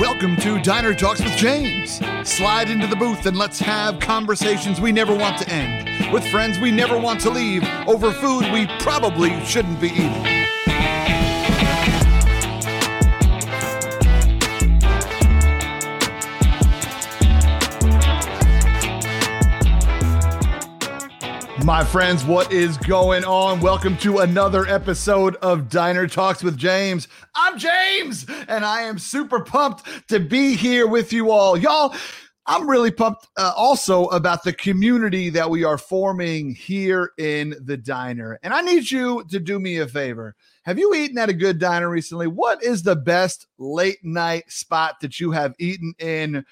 Welcome to Diner Talks with James. Slide into the booth and let's have conversations we never want to end with friends we never want to leave over food we probably shouldn't be eating. My friends, what is going on? Welcome to another episode of Diner Talks with James. I'm James, and I am super pumped to be here with you all. Y'all, I'm really pumped uh, also about the community that we are forming here in the diner. And I need you to do me a favor. Have you eaten at a good diner recently? What is the best late night spot that you have eaten in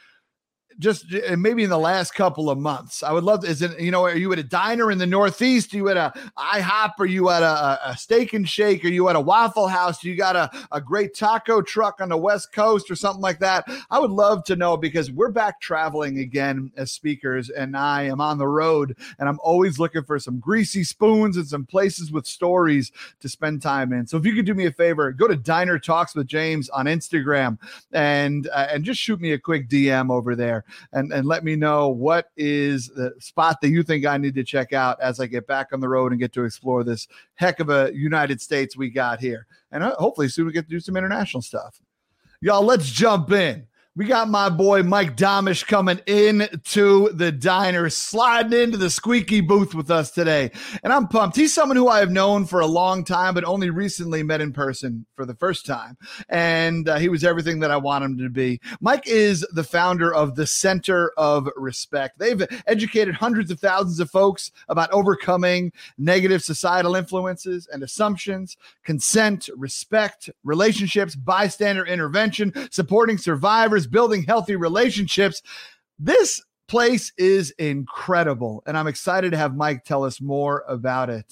just maybe in the last couple of months. I would love to, is it, you know, are you at a diner in the Northeast? Are you at a IHOP? Are you at a, a steak and shake? Are you at a Waffle House? Do you got a, a great taco truck on the West Coast or something like that? I would love to know because we're back traveling again as speakers and I am on the road and I'm always looking for some greasy spoons and some places with stories to spend time in. So if you could do me a favor, go to Diner Talks with James on Instagram and, uh, and just shoot me a quick DM over there and, and let me know what is the spot that you think I need to check out as I get back on the road and get to explore this heck of a United States we got here. And uh, hopefully soon we get to do some international stuff. Y'all, let's jump in. We got my boy Mike Domitrz coming in to the diner, sliding into the squeaky booth with us today. And I'm pumped. He's someone who I have known for a long time, but only recently met in person for the first time. And uh, he was everything that I want him to be. Mike is the founder of the Center of Respect. They've educated hundreds of thousands of folks about overcoming negative societal influences and assumptions, consent, respect, relationships, bystander intervention, supporting survivors building healthy relationships. This place is incredible, and I'm excited to have Mike tell us more about it.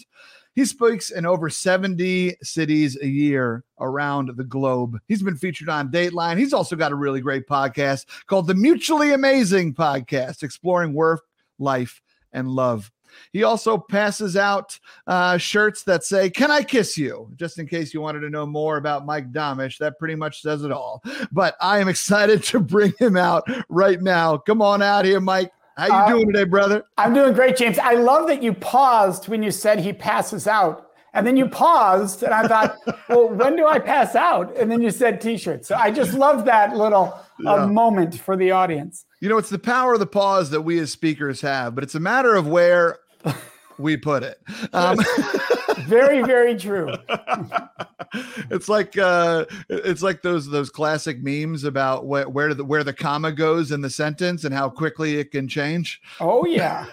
He speaks in over 70 cities a year around the globe. He's been featured on Dateline. He's also got a really great podcast called the Mutually Amazing Podcast, exploring work, life, and love. He also passes out uh, shirts that say, Can I kiss you? Just in case you wanted to know more about Mike Domitrz. That pretty much says it all. But I am excited to bring him out right now. Come on out here, Mike. How you uh, doing today, brother? I'm doing great, James. I love that you paused when you said he passes out. And then you paused, and I thought, well, when do I pass out? And then you said t-shirt. So I just love that little yeah. uh, moment for the audience. You know, it's the power of the pause that we as speakers have, but it's a matter of where we put it. Um, very, very true. it's like uh, it's like those those classic memes about where where the where the comma goes in the sentence and how quickly it can change. Oh yeah.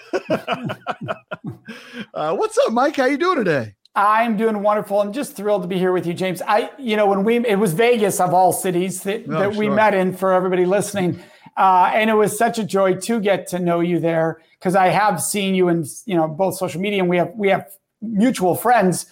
uh, what's up, Mike? How you doing today? I'm doing wonderful. I'm just thrilled to be here with you, James. I, you know, when we it was Vegas of all cities that, oh, that sure. we met in for everybody listening. Uh, and it was such a joy to get to know you there because I have seen you in you know both social media and we have we have mutual friends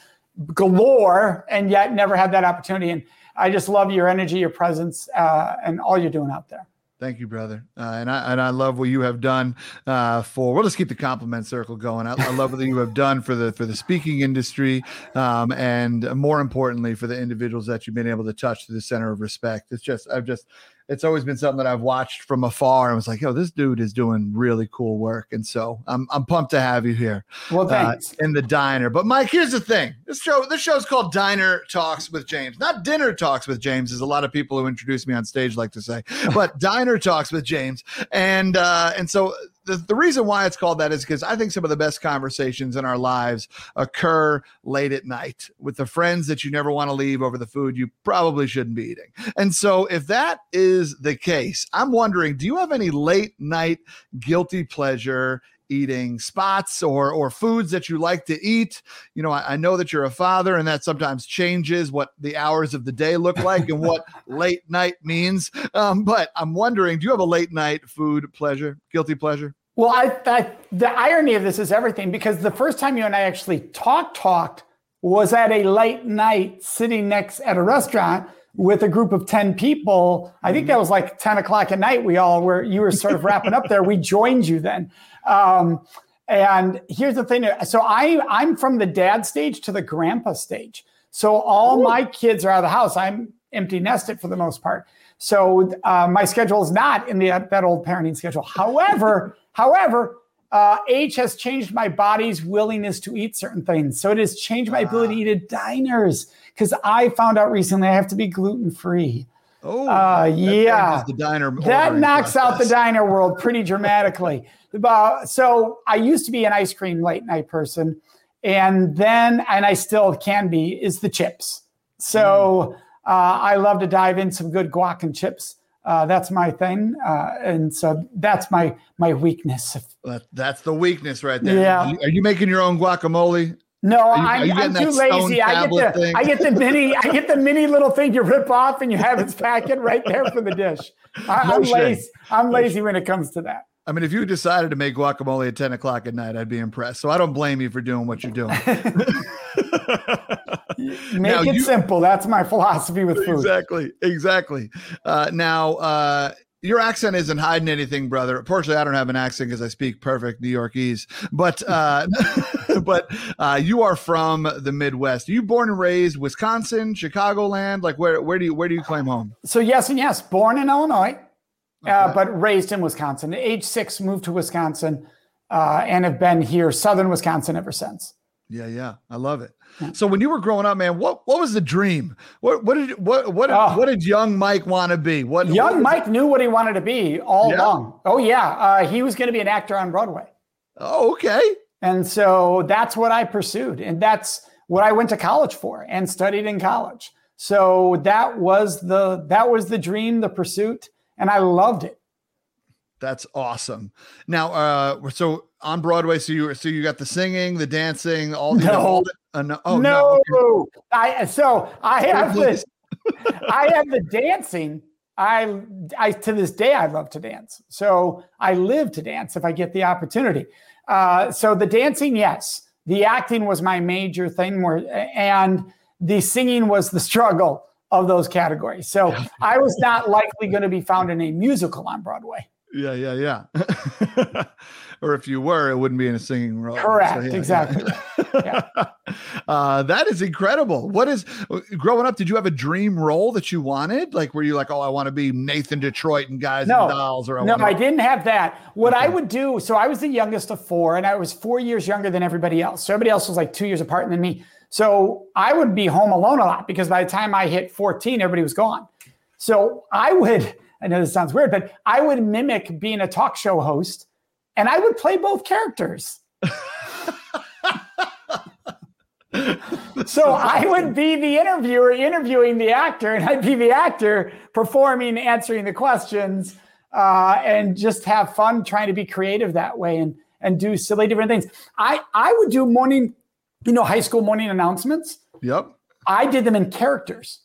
galore and yet never had that opportunity. And I just love your energy, your presence, uh, and all you're doing out there. Thank you, brother. Uh, and I and I love what you have done uh, for. We'll just keep the compliment circle going. I, I, love what you have done for the for the speaking industry, um, and more importantly, for the individuals that you've been able to touch through the Center of Respect. It's just I've just it's always been something that I've watched from afar and was like, yo, this dude is doing really cool work. And so I'm I'm pumped to have you here. Well, uh, thanks. Uh, in the diner. But Mike, here's the thing. This show, this show's called Diner Talks with James. Not Dinner Talks with James, as a lot of people who introduce me on stage like to say, but Diner Talks with James. And uh, and so the, the reason why it's called that is because I think some of the best conversations in our lives occur late at night with the friends that you never want to leave over the food you probably shouldn't be eating. And so, if that is the case, I'm wondering do you have any late night guilty pleasure eating spots or or foods that you like to eat. You know, I, I, know that you're a father, and that sometimes changes what the hours of the day look like and what late night means. Um, but I'm wondering, do you have a late night food pleasure, guilty pleasure? Well, I, I the irony of this is everything because the first time you and I actually talked talked was at a late night sitting next at a restaurant with a group of 10 people. I think that was like 10 o'clock at night. We all were, you were sort of wrapping up there. We joined you then. Um, and here's the thing. So I, I'm from the dad stage to the grandpa stage. So all Ooh. my kids are out of the house. I'm empty nested for the most part. So uh, my schedule is not in the that old parenting schedule. However, however, uh, age has changed my body's willingness to eat certain things. So it has changed my ability to eat at diners because I found out recently I have to be gluten free. Oh, uh, yeah. The diner that knocks process. out the diner world pretty dramatically. uh, so I used to be an ice cream late night person, and then, and I still can be, is the chips. So mm. uh, I love to dive in some good guac and chips. Uh, that's my thing, uh, and so that's my my weakness. that's the weakness right there. Yeah. Are you making your own guacamole? No, you, I'm, I'm too lazy. I get the I get the mini I get the mini little thing you rip off and you have its packet right there for the dish. I, am lazy. I'm lazy when it comes to that. I mean, if you decided to make guacamole at 10 o'clock at night, I'd be impressed. So I don't blame you for doing what you're doing. make now, it you, simple. That's my philosophy with food. Exactly. Exactly. Uh, now, uh, your accent isn't hiding anything, brother. Unfortunately, I don't have an accent because I speak perfect New Yorkese. But uh, but uh, you are from the Midwest. Are you born and raised Wisconsin, Chicagoland? Like where where do you where do you claim home? So yes and yes. Born in Illinois, uh, okay. uh, but raised in Wisconsin. At age six, moved to Wisconsin, uh, and have been here, Southern Wisconsin, ever since. Yeah, yeah, I love it. So when you were growing up, man, what what was the dream? What what did what what oh. what did young Mike want to be? What young what Mike knew what he wanted to be all yeah. along. Oh yeah, uh, he was going to be an actor on Broadway. Oh okay. And so that's what I pursued, and that's what I went to college for and studied in college. So that was the that was the dream, the pursuit, and I loved it. That's awesome. Now, uh, so on Broadway, so you so you got the singing, the dancing, all the, no. All the, uh, no, oh, no. no. I so I have the I have the dancing. I I to this day I love to dance. So I live to dance if I get the opportunity. Uh, so the dancing, yes. The acting was my major thing, more and the singing was the struggle of those categories. So I was not likely going to be found in a musical on Broadway. Yeah, yeah, yeah. or if you were, it wouldn't be in a singing role. Correct. So, yeah, exactly. Yeah. uh, that is incredible. What is growing up? Did you have a dream role that you wanted? Like, were you like, oh, I want to be Nathan Detroit and Guys no, and Dolls? Or I no, I didn't have that. What okay. I would do. So I was the youngest of four, and I was four years younger than everybody else. So everybody else was like two years apart than me. So I would be home alone a lot because by the time I hit 14, everybody was gone. So I would. I know this sounds weird, but I would mimic being a talk show host and I would play both characters. so I would be the interviewer interviewing the actor, and I'd be the actor performing, answering the questions, uh, and just have fun trying to be creative that way and and do silly different things. I I would do morning, you know, high school morning announcements. Yep. I did them in characters.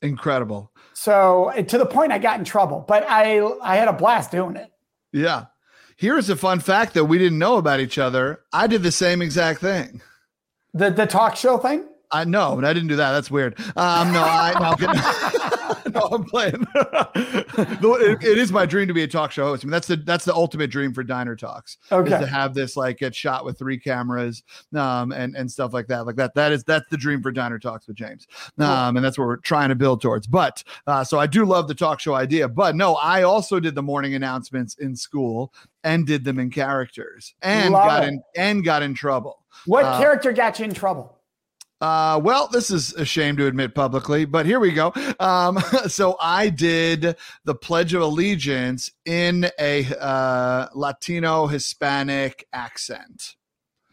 Incredible. So to the point I got in trouble, but I I had a blast doing it. Yeah. Here's a fun fact that we didn't know about each other. I did the same exact thing. The the talk show thing? I know, but I didn't do that. That's weird. Um, no, I no, no, I'm playing. it, it is my dream to be a talk show host. I mean, that's the that's the ultimate dream for Diner Talks. Okay, to have this like get shot with three cameras, um, and and stuff like that. Like that. That is that's the dream for Diner Talks with James. Um, and that's what we're trying to build towards. But uh, so I do love the talk show idea. But no, I also did the morning announcements in school and did them in characters and love got it. in and got in trouble. What uh, character got you in trouble? Uh, well, this is a shame to admit publicly, but here we go. Um, so I did the Pledge of Allegiance in a uh, Latino Hispanic accent.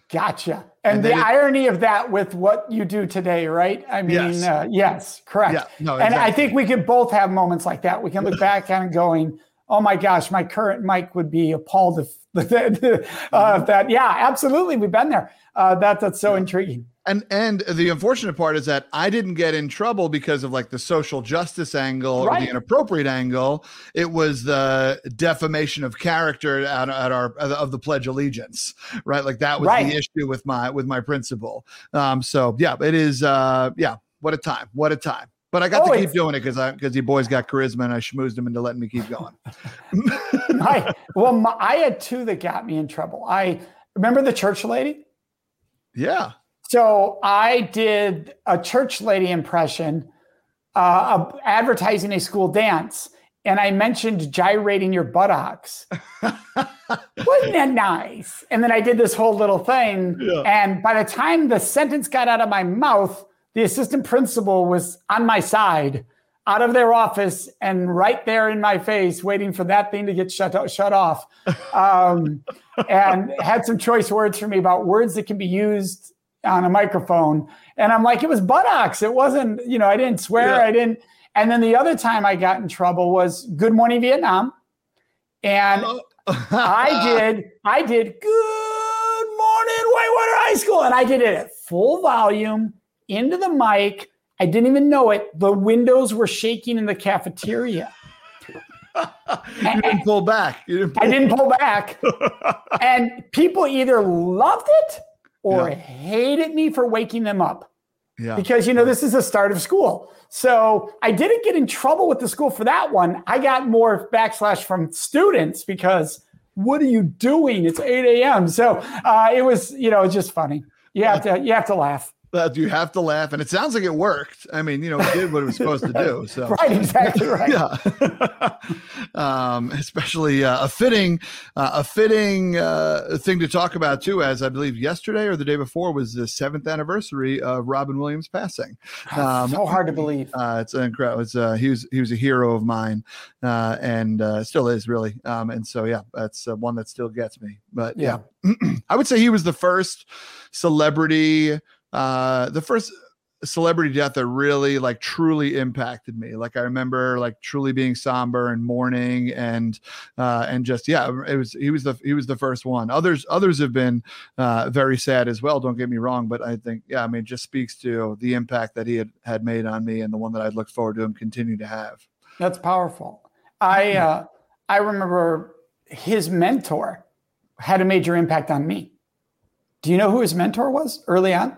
Gotcha. And, and the irony of that with what you do today, right? I mean, yes, uh, yes correct. Yeah, no, exactly. And I think we can both have moments like that. We can look back on going, oh my gosh, my current Mike would be appalled if uh, mm-hmm. that. Yeah, absolutely. We've been there. Uh, that, that's so yeah. intriguing. And and the unfortunate part is that I didn't get in trouble because of like the social justice angle right. or the inappropriate angle. It was the defamation of character at, at our of the Pledge Allegiance, right? Like that was right. the issue with my with my principal. Um, so yeah, it is. Uh, yeah, what a time! What a time! But I got oh, to keep doing it because I because you boys got charisma and I schmoozed them into letting me keep going. I well, my, I had two that got me in trouble. I remember the church lady. Yeah. So I did a church lady impression uh, advertising a school dance, and I mentioned gyrating your buttocks. Wasn't that nice? And then I did this whole little thing. Yeah. And by the time the sentence got out of my mouth, the assistant principal was on my side out of their office and right there in my face, waiting for that thing to get shut, shut off. Um, and had some choice words for me about words that can be used on a microphone. And I'm like, it was buttocks. It wasn't, you know, I didn't swear. Yeah. I didn't. And then the other time I got in trouble was Good Morning Vietnam. And oh. I did, I did Good Morning Whitewater High School. And I did it at full volume into the mic. I didn't even know it. The windows were shaking in the cafeteria. you didn't pull back. Didn't pull I didn't pull back. and people either loved it or yeah. hated me for waking them up. Yeah. Because, you know, this is the start of school. So I didn't get in trouble with the school for that one. I got more backslash from students because what are you doing? It's 8 a.m. So uh, it was, you know, it's just funny. You have to, you have to laugh that you have to laugh, and it sounds like it worked. I mean, you know, it did what it was supposed to do. So right, exactly right. yeah, um, especially uh, a fitting, uh, a fitting uh, thing to talk about too. As I believe yesterday or the day before was the seventh anniversary of Robin Williams passing. Um, so hard to believe. Uh, it's incredible. It's, uh, he was he was a hero of mine, uh, and still is really. Um, and so yeah, that's one that still gets me. But yeah, yeah. I would say he was the first celebrity uh, the first celebrity death that really like truly impacted me like i remember like truly being somber and mourning and uh and just yeah it was he was the he was the first one. Others others have been uh very sad as well don't get me wrong but i think yeah i mean it just speaks to the impact that he had had made on me and the one that i'd look forward to him continue to have. That's powerful. I uh i remember his mentor had a major impact on me. Do you know who his mentor was early on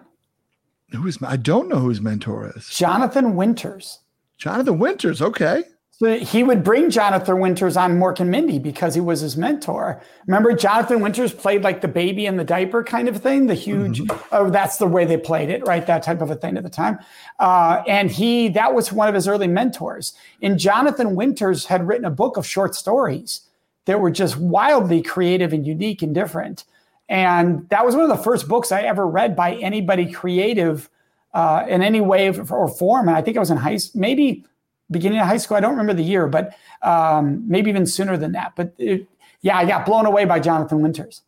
Who's I don't know who his mentor is. Jonathan Winters. Jonathan Winters, okay. So he would bring Jonathan Winters on Mork and Mindy because he was his mentor. Remember, Jonathan Winters played like the baby in the diaper kind of thing, the huge. Mm-hmm. Oh, that's the way they played it, right? That type of a thing at the time. Uh, and he that was one of his early mentors. And Jonathan Winters had written a book of short stories that were just wildly creative and unique and different. And that was one of the first books I ever read by anybody creative uh, in any way or form. And I think I was in high, maybe beginning of high school. I don't remember the year, but um, maybe even sooner than that. But it, yeah, I got blown away by Jonathan Winters.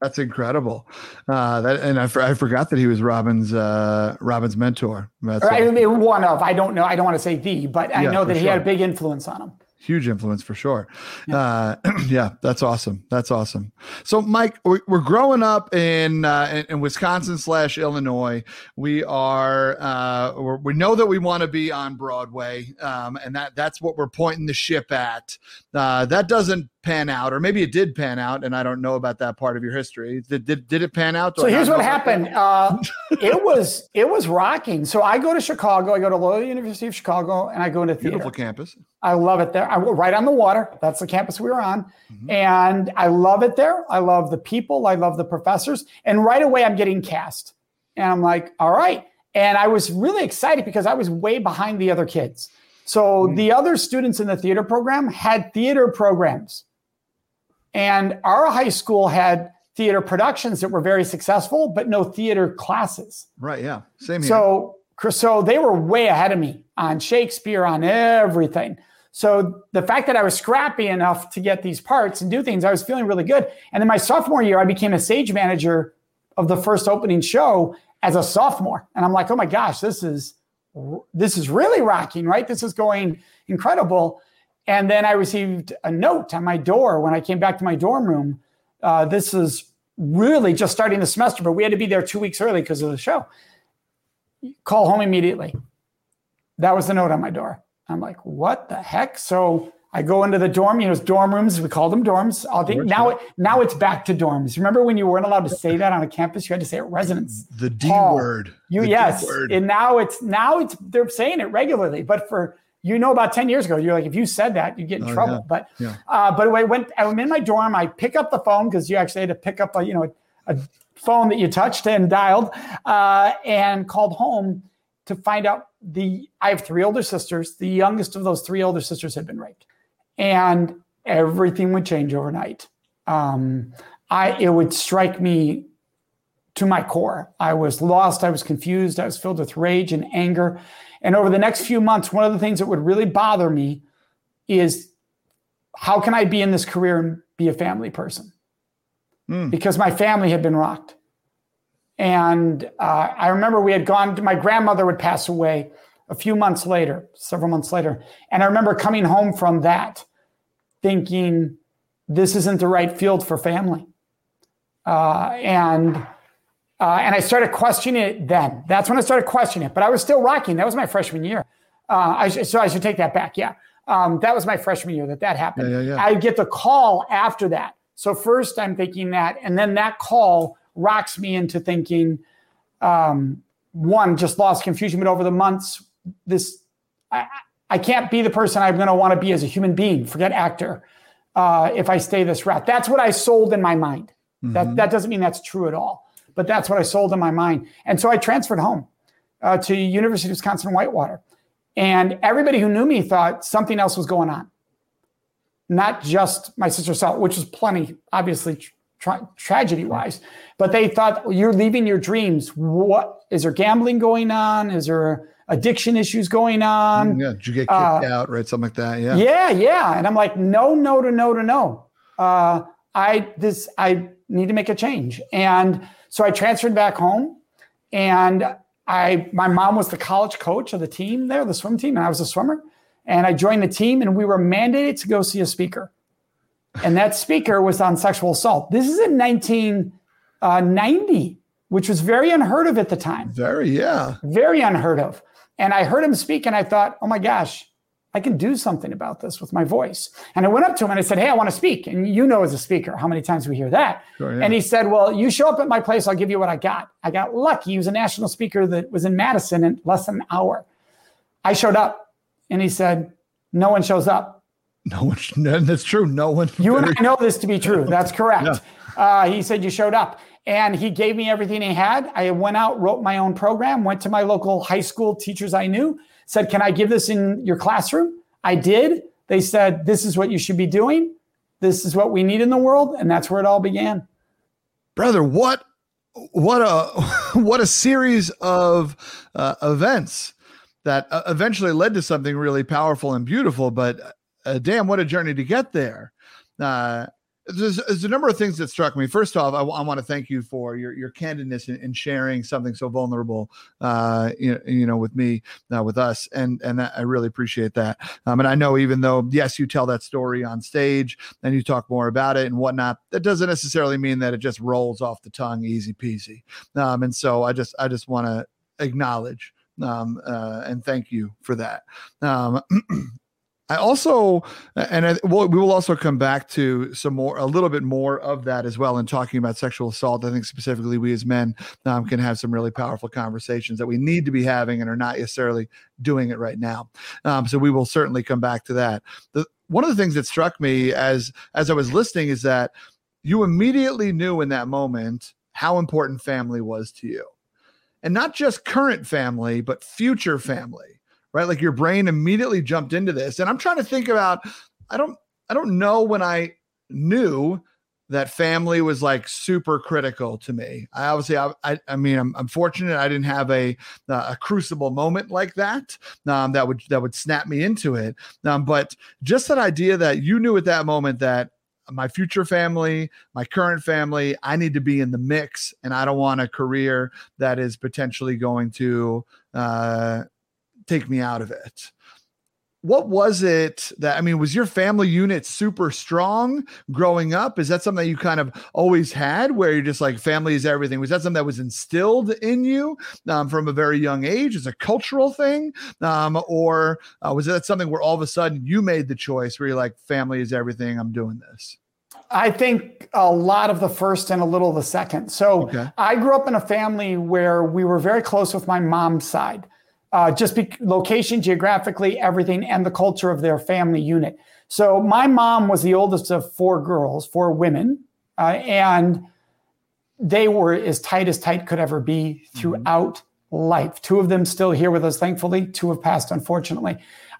That's incredible. Uh, that and I, I forgot that he was Robin's uh, Robin's mentor. That's one of I don't know. I don't want to say the, but I yeah, know that he sure. had a big influence on him huge influence for sure. Yeah. Uh, yeah, that's awesome. That's awesome. So, Mike, we're growing up in uh, in Wisconsin slash Illinois. We are uh, we know that we want to be on Broadway, um, and that that's what we're pointing the ship at. Uh, that doesn't pan out, or maybe it did pan out, and I don't know about that part of your history. Did did, did it pan out? So here's what happened. Uh, it was it was rocking. So I go to Chicago. I go to Loyola University of Chicago, and I go into theater. Beautiful campus. I love it there. I right on the water. That's the campus we were on, mm-hmm. and I love it there. I love the people. I love the professors, and right away I'm getting cast, and I'm like, all right. And I was really excited because I was way behind the other kids. So mm-hmm. the other students in the theater program had theater programs. And our high school had theater productions that were very successful, but no theater classes. Right. Yeah. Same here. So, so they were way ahead of me on Shakespeare, on everything. So the fact that I was scrappy enough to get these parts and do things, I was feeling really good. And then my sophomore year, I became a stage manager of the first opening show as a sophomore. And I'm like, oh my gosh, this is this is really rocking, right? This is going incredible. And then I received a note on my door when I came back to my dorm room. Uh, this is really just starting the semester, but we had to be there two weeks early because of the show. Call home immediately. That was the note on my door. I'm like, what the heck? So I go into the dorm, you know, dorm rooms. We call them dorms. I think now, it, now it's back to dorms. Remember when you weren't allowed to say that on a campus? You had to say it residence. The D Hall. word. You the yes, and now it's now it's they're saying it regularly. But for you know, about 10 years ago, you're like, if you said that, you'd get in oh, trouble. Yeah. But, yeah. Uh, but I went, I'm in my dorm. I pick up the phone because you actually had to pick up a, you know, a, phone that you touched and dialed uh, and called home to to find out the I have three older sisters. The youngest of those three older sisters had been raped, and everything would change overnight. Um, I it would strike me to my core. I was lost. I was confused. I was filled with rage and anger. And over the next few months, one of the things that would really bother me is how can I be in this career and be a family person? Mm. Because my family had been rocked. And uh, I remember we had gone, to, my grandmother would pass away a few months later, several months later. And I remember coming home from that thinking, this isn't the right field for family. Uh, and uh, and I started questioning it then. That's when I started questioning it. But I was still rocking. That was my freshman year. Uh, I sh- so I should take that back. Yeah, um, that was my freshman year that that happened. Yeah, yeah, yeah. I get the call after that. So first I'm thinking that, and then that call rocks me into thinking, um, one, just lost confusion. But over the months, this I, I can't be the person I'm going to want to be as a human being. Forget actor. Uh, if I stay this route, that's what I sold in my mind. Mm-hmm. That that doesn't mean that's true at all but that's what I sold in my mind. And so I transferred home uh, to University of Wisconsin Whitewater. And everybody who knew me thought something else was going on. Not just my sister saw, which was plenty, obviously, tra- tragedy wise, but they thought you're leaving your dreams. What is there gambling going on? Is there addiction issues going on? Yeah, did you get kicked uh, out, right? Something like that. Yeah. Yeah, yeah. And I'm like, no, no, to no, to no. Uh, I this I need to make a change. And so I transferred back home and I my mom was the college coach of the team there, the swim team, and I was a swimmer. And I joined the team and we were mandated to go see a speaker. And that speaker was on sexual assault. This is in 1990, uh, which was very unheard of at the time. Very, yeah. Very unheard of. And I heard him speak and I thought, oh my gosh, I can do something about this with my voice. And I went up to him and I said, Hey, I want to speak. And you know, as a speaker, how many times we hear that. Sure, yeah. And he said, Well, you show up at my place, I'll give you what I got. I got lucky. He was a national speaker that was in Madison in less than an hour. I showed up and he said, No one shows up. No one, that's true. No one. You and I know this to be true. That's correct. yeah. uh, he said, You showed up. And he gave me everything he had. I went out, wrote my own program, went to my local high school teachers I knew, said, Can I give this in your classroom? I did. They said, This is what you should be doing. This is what we need in the world. And that's where it all began. Brother, what what a what a series of uh, events that uh, eventually led to something really powerful and beautiful but uh, damn what a journey to get there uh, there's, there's, a number of things that struck me. First off, I, want to thank you for your your candidness in, in sharing something so vulnerable, uh, you, you know, with me, uh, with us, and and I really appreciate that. Um, and I know even though yes, you tell that story on stage and you talk more about it and whatnot, that doesn't necessarily mean that it just rolls off the tongue easy peasy. Um, and so I just I just want to acknowledge um, uh, and thank you for that. Um, I also, and I, well, we will also come back to some more, a little bit more of that as well in talking about sexual assault. I think specifically we as men um, can have some really powerful conversations that we need to be having and are not necessarily doing it right now. Um, so we will certainly come back to that. The, one of the things that struck me as as I was listening is that you immediately knew in that moment how important family was to you, and not just current family, but future family right? Like your brain immediately jumped into this. And I'm trying to think about, I don't, I don't know when I knew that family was like super critical to me. I obviously, I, I, I mean, I'm, I'm, fortunate I didn't have a uh, a crucible moment like that um, that would that would snap me into it. Um, but just that idea that you knew at that moment that my future family, my current family, I need to be in the mix, and I don't want a career that is potentially going to uh, take me out of it. What was it that I mean? Was your family unit super strong growing up? Is that something that you kind of always had, where you're just like family is everything? Was that something that was instilled in you um, from a very young age as a cultural thing, um, or uh, was that something where all of a sudden you made the choice where you're like, family is everything? I'm doing this. I think a lot of the first and a little of the second. So okay. I grew up in a family where we were very close with my mom's side uh, just be location, geographically, everything, and the culture of their family unit. So my mom was the oldest of four girls, four women, uh, and they were as tight as tight could ever be throughout mm-hmm. life. Two of them still here with us, thankfully. Two have passed, unfortunately.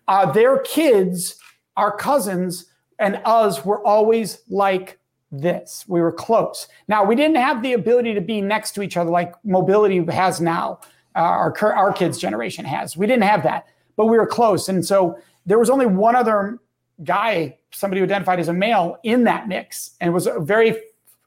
Uh, their kids, our cousins, and us were always like this. We were close. Now, we didn't have the ability to be next to each other like mobility has now, uh, our, our kids' generation has. We didn't have that, but we were close. And so there was only one other guy, somebody who identified as a male, in that mix. And it was a very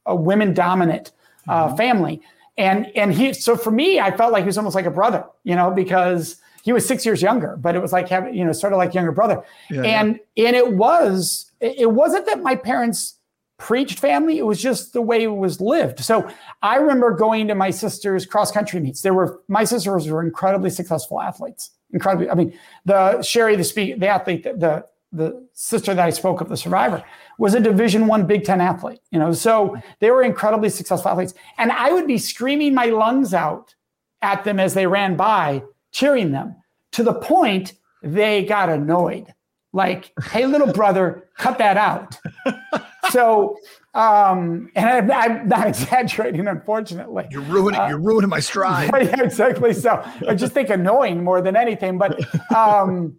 a women dominant uh, mm-hmm. family. And and he so for me, I felt like he was almost like a brother, you know, because he was six years younger, but it was like having, you know, sort of like younger brother. Yeah, and yeah. and it was it wasn't that my parents preached family, it was just the way it was lived. So I remember going to my sister's cross country meets. There were my sisters were incredibly successful athletes. Incredibly, I mean, the Sherry, the speak, the athlete, the, the the sister that I spoke of, the survivor, was a Division One Big Ten athlete. You know, so they were incredibly successful athletes, and I would be screaming my lungs out at them as they ran by, cheering them to the point they got annoyed. Like, "Hey, little brother, cut that out." so, um, and I, am not exaggerating, unfortunately. You're ruining. Uh, you're ruining my stride. yeah, exactly. So I just think annoying more than anything, but um,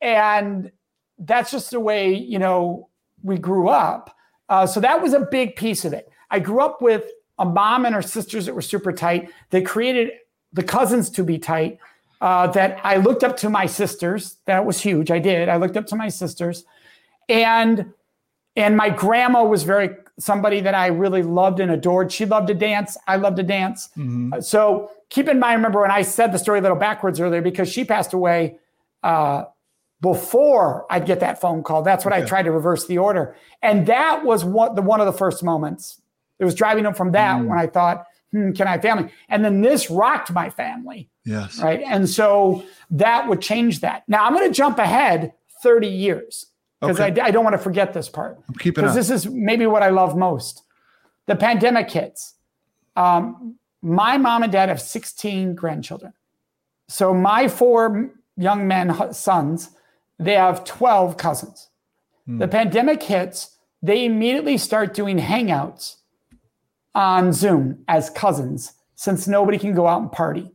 and that's just the way you know we grew up. Uh, so that was a big piece of it. I grew up with a mom and her sisters that were super tight. They created the cousins to be tight. Uh, that I looked up to my sisters. That was huge. I did. I looked up to my sisters, and and my grandma was very somebody that I really loved and adored. She loved to dance. I loved to dance. Mm-hmm. So keep in mind, remember when I said the story a little backwards earlier because she passed away uh, before I'd get that phone call. That's what okay. I tried to reverse the order. And that was one, the, one of the first moments. It was driving up from that mm. when I thought, hmm, can I have family? And then this rocked my family. Yes. Right. And so that would change that. Now I'm going to jump ahead 30 years because okay. I, I, don't want to forget this part. I'm keeping Because this is maybe what I love most. The pandemic hits. Um, my mom and dad have 16 grandchildren. So my four young men, sons, they have 12 cousins. Hmm. The pandemic hits, they immediately start doing hangouts on Zoom as cousins since nobody can go out and party,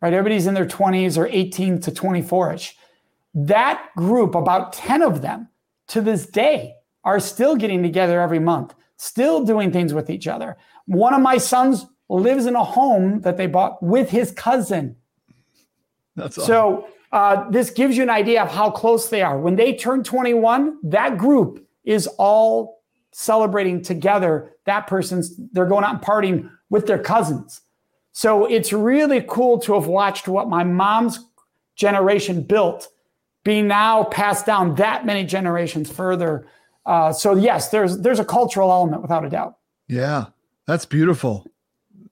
right? Everybody's in their 20s or 18 to 24 ish. That group, about 10 of them to this day, are still getting together every month, still doing things with each other. One of my sons lives in a home that they bought with his cousin. That's awesome. so uh, this gives you an idea of how close they are. When they turn 21, that group is all celebrating together. That person's, they're going out and partying with their cousins. So it's really cool to have watched what my mom's generation built be now passed down that many generations further. Uh, so yes, there's there's a cultural element without a doubt. Yeah, that's beautiful.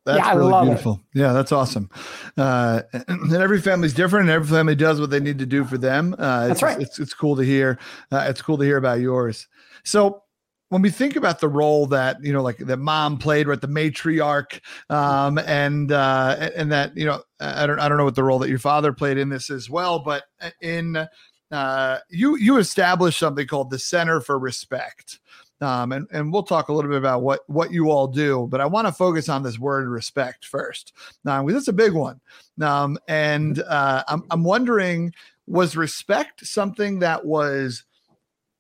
That's yeah, really beautiful. It. Yeah, that's awesome. Uh, and every family's different, and every family does what they need to do for them. Uh, that's right. It's, it's cool to hear. Uh, it's cool to hear about yours. So when we think about the role that you know, like that mom played, right, the matriarch, um, and uh, and that you know, I don't I don't know what the role that your father played in this as well, but in uh, you you established something called the Center for Respect. Um, and, and we'll talk a little bit about what, what you all do, but I want to focus on this word respect first. Now, because it's a big one. Um, and uh, I'm, I'm wondering, was respect something that was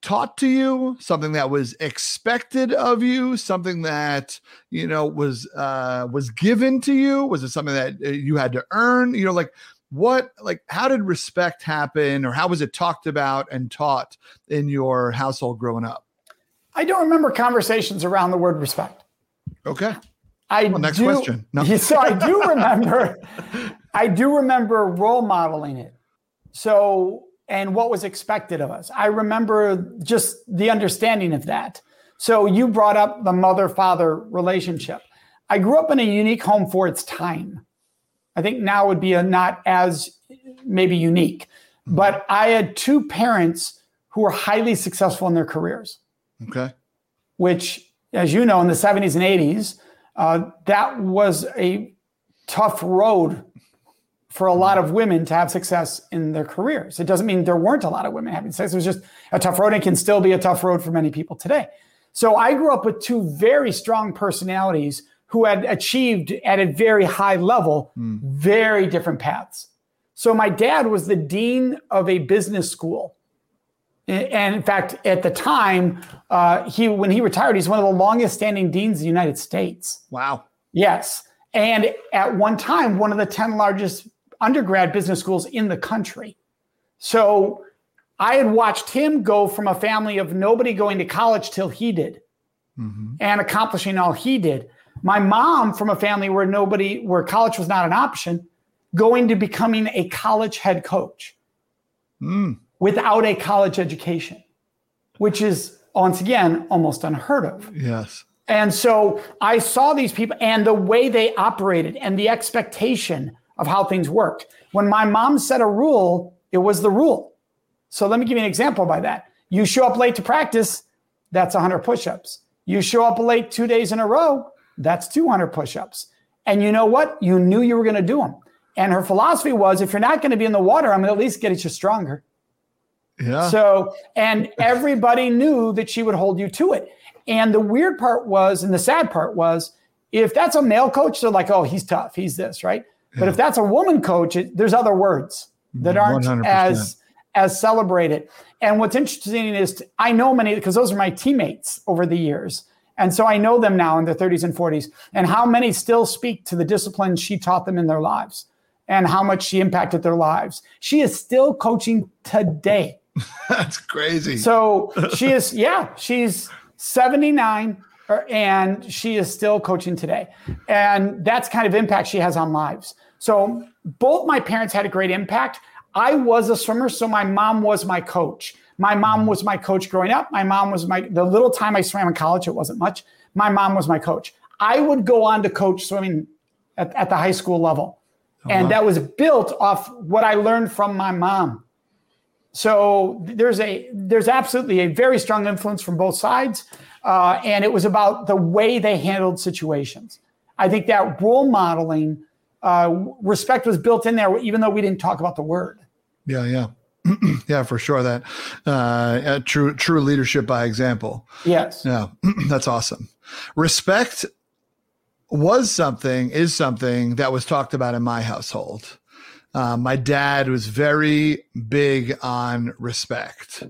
taught to you, something that was expected of you, something that you know was uh, was given to you? Was it something that uh, you had to earn? You know, like what, like how did respect happen, or how was it talked about and taught in your household growing up? I don't remember conversations around the word respect. Okay. I well, next do, question. No. So I do remember, I do remember role modeling it. So, and what was expected of us. I remember just the understanding of that. So you brought up the mother father relationship. I grew up in a unique home for its time. I think now would be a not as maybe unique, mm-hmm. but I had two parents who were highly successful in their careers. Okay. Which, as you know, in the 70s and 80s, uh, that was a tough road for a lot of women to have success in their careers. It doesn't mean there weren't a lot of women having success. It was just a tough road and can still be a tough road for many people today. So I grew up with two very strong personalities who had achieved at a very high level, mm. very different paths. So my dad was the dean of a business school. And in fact, at the time, uh, he when he retired, he's one of the longest standing deans in the United States. Wow. Yes. And at one time, one of the 10 largest undergrad business schools in the country. So I had watched him go from a family of nobody going to college till he did mm-hmm. and accomplishing all he did. My mom from a family where nobody, where college was not an option, going to becoming a college head coach mm. without a college education, which is once again almost unheard of. Yes. And so I saw these people and the way they operated and the expectation of how things worked. When my mom set a rule, it was the rule. So let me give you an example by that. You show up late to practice, that's 100 push ups. You show up late two days in a row, that's 200 push ups. And you know what? You knew you were going to do them. And her philosophy was if you're not going to be in the water, I'm going to at least get you stronger. Yeah. So, and everybody knew that she would hold you to it. And the weird part was, and the sad part was, if that's a male coach, they're like, oh, he's tough, he's this, right? Yeah. But if that's a woman coach, it, there's other words that mm-hmm. aren't 100%. as as celebrated. And what's interesting is I know many because those are my teammates over the years. And so I know them now in their 30s and 40s, and how many still speak to the discipline she taught them in their lives and how much she impacted their lives. She is still coaching today. That's crazy. So she is, yeah, she's 79 and she is still coaching today. And that's kind of impact she has on lives. So both my parents had a great impact. I was a swimmer, so my mom was my coach. My mom was my coach growing up. My mom was my, the little time I swam in college, it wasn't much. My mom was my coach. I would go on to coach swimming at, at the high school level. Oh, and wow. that was built off what I learned from my mom. So there's a there's absolutely a very strong influence from both sides, uh, and it was about the way they handled situations. I think that role modeling, uh, respect was built in there, even though we didn't talk about the word. Yeah, yeah. yeah, for sure. That uh, true true leadership by example. Yes. Yeah, that's awesome. Respect was something is something that was talked about in my household. Uh, my dad was very big on respect.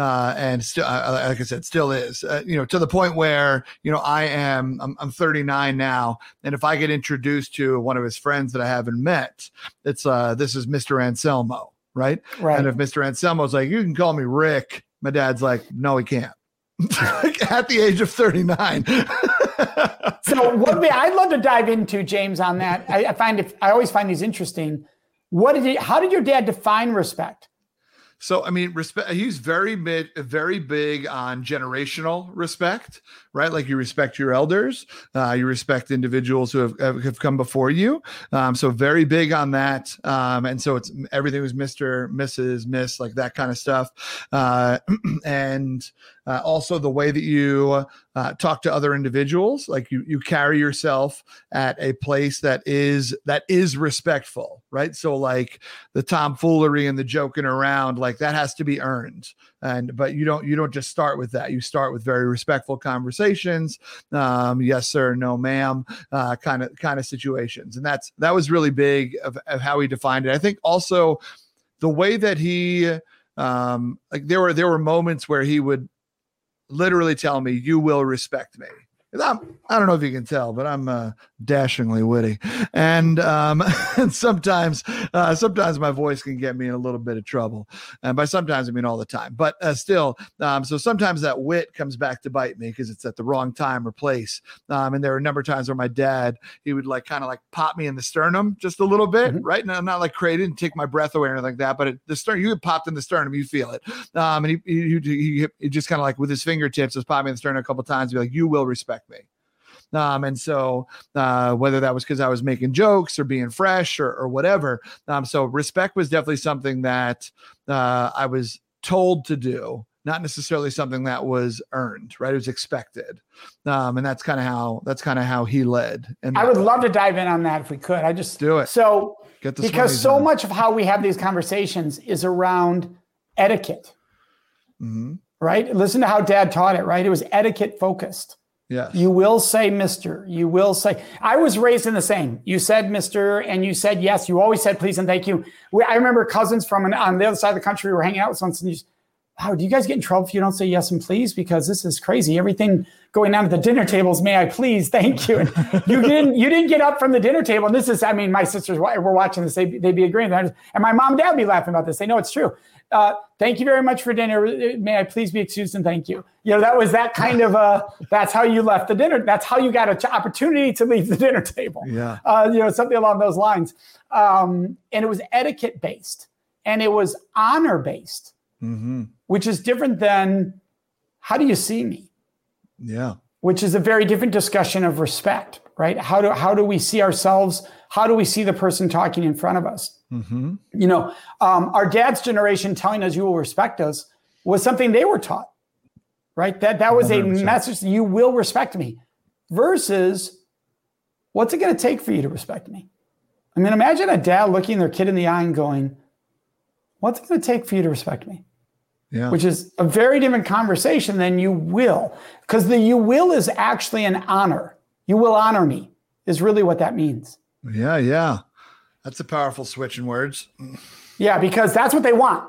Uh, and still, uh, like I said, still is, uh, you know, to the point where, you know, I am, I'm, I'm 39 now. And if I get introduced to one of his friends that I haven't met, it's, uh, this is Mr. Anselmo, right? Right. And if Mr. Anselmo's like, you can call me Rick, my dad's like, no, he can't. At the age of 39. so what I'd love to dive into James on that. I, I find if I always find these interesting what did he, how did your dad define respect? So I mean, respect. He's very big, very big on generational respect, right? Like you respect your elders, uh, you respect individuals who have, have come before you. Um, so very big on that. Um, and so it's everything was Mister, Mrs., Miss, like that kind of stuff. Uh, and uh, also the way that you uh, talk to other individuals like you you carry yourself at a place that is that is respectful right? So like the tomfoolery and the joking around like that has to be earned. And but you don't you don't just start with that. You start with very respectful conversations um, yes sir no ma'am kind of kind of situations. And that's that was really big of, of how he defined it. I think also the way that he um like there were there were moments where he would literally tell me, You will respect me. I'm, I don't know if you can tell, but I'm uh, dashingly witty, and um, and sometimes uh, sometimes my voice can get me in a little bit of trouble, and by sometimes I mean all the time. But uh, still, um, so sometimes that wit comes back to bite me because it's at the wrong time or place. Um, and there were a number of times where my dad he would like kind of like pop me in the sternum just a little bit, mm-hmm. right? And I'm not like crazy and take my breath away or anything like that, but it, the sternum you popped in the sternum, you feel it. Um, and he he, he, he just kind of like with his fingertips just pop me in the sternum a couple times, be like, "You will respect me." Um, and so uh, whether that was because I was making jokes or being fresh or, or whatever. Um, so respect was definitely something that uh, I was told to do not necessarily something that was earned, right? It was expected, um, and that's kind of how that's kind of how he led. And I would love to dive in on that if we could. I just do it. So because so much of how we have these conversations is around etiquette, mm-hmm. right? Listen to how Dad taught it, right? It was etiquette focused. Yes. You will say Mr. You will say, I was raised in the same. You said Mr. and you said yes. You always said please and thank you. We, I remember cousins from an, on the other side of the country were hanging out with once and you just, wow, do you guys get in trouble if you don't say yes and please? Because this is crazy. Everything going down at the dinner tables, may I please, thank you. And you didn't you didn't get up from the dinner table. And this is, I mean, my sisters were watching this, they, they'd be agreeing. And my mom and dad would be laughing about this. They know it's true uh, thank you very much for dinner. May I please be excused and thank you. You know, that was that kind of a, that's how you left the dinner. That's how you got an opportunity to leave the dinner table. Yeah. Uh, you know, something along those lines. Um, and it was etiquette based and it was honor based, mm-hmm. which is different than how do you see me? Yeah. Which is a very different discussion of respect, right? How do how do we see ourselves? How do we see the person talking in front of us? Mm-hmm. You know, um, our dad's generation telling us you will respect us was something they were taught, right? That that was 100%. a message. You will respect me, versus what's it going to take for you to respect me? I mean, imagine a dad looking their kid in the eye and going, "What's it going to take for you to respect me?" Yeah. Which is a very different conversation than you will, because the you will is actually an honor. You will honor me is really what that means. Yeah, yeah. That's a powerful switch in words. Yeah, because that's what they want.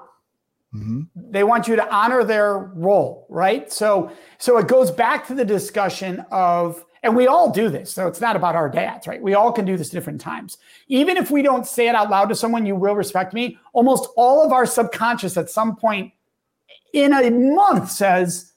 Mm-hmm. They want you to honor their role, right? So, so it goes back to the discussion of, and we all do this. So it's not about our dads, right? We all can do this different times. Even if we don't say it out loud to someone, you will respect me. Almost all of our subconscious at some point in a month says,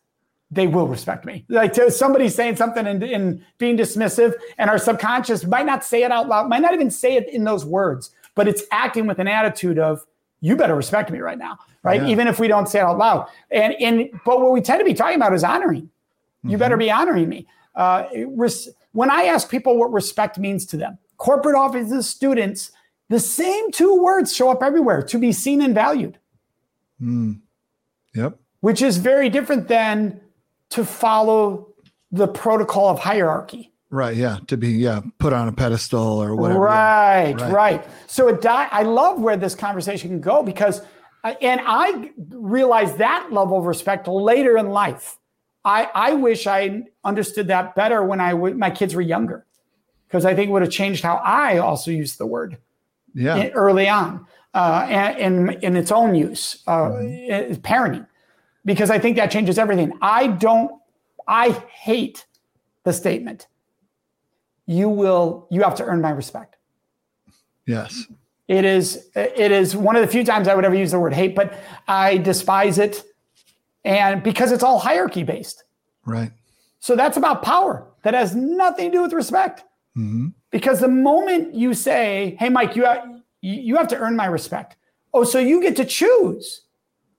they will respect me. Like to somebody saying something and, and, being dismissive, and our subconscious might not say it out loud, might not even say it in those words, but it's acting with an attitude of, you better respect me right now, right? Yeah. Even if we don't say it out loud. And and but what we tend to be talking about is honoring. Mm-hmm. You better be honoring me. Uh, res- when I ask people what respect means to them, corporate offices, students, the same two words show up everywhere: to be seen and valued. Mm. Yep. Which is very different than to follow the protocol of hierarchy. Right. Yeah. To be yeah put on a pedestal or whatever. Right. Yeah. Right. right. So it di- I love where this conversation can go because, uh, and I realized that level of respect later in life. I I wish I understood that better when I w- my kids were younger, because I think it would have changed how I also used the word. Yeah. early on, uh, and in in its own use, uh, mm-hmm. parenting because I think that changes everything. I don't, I hate the statement. You will, you have to earn my respect. Yes. It is, it is one of the few times I would ever use the word hate, but I despise it. And because it's all hierarchy based. Right. So that's about power. That has nothing to do with respect. Mm-hmm. Because the moment you say, "Hey, Mike, you have, you have to earn my respect," oh, so you get to choose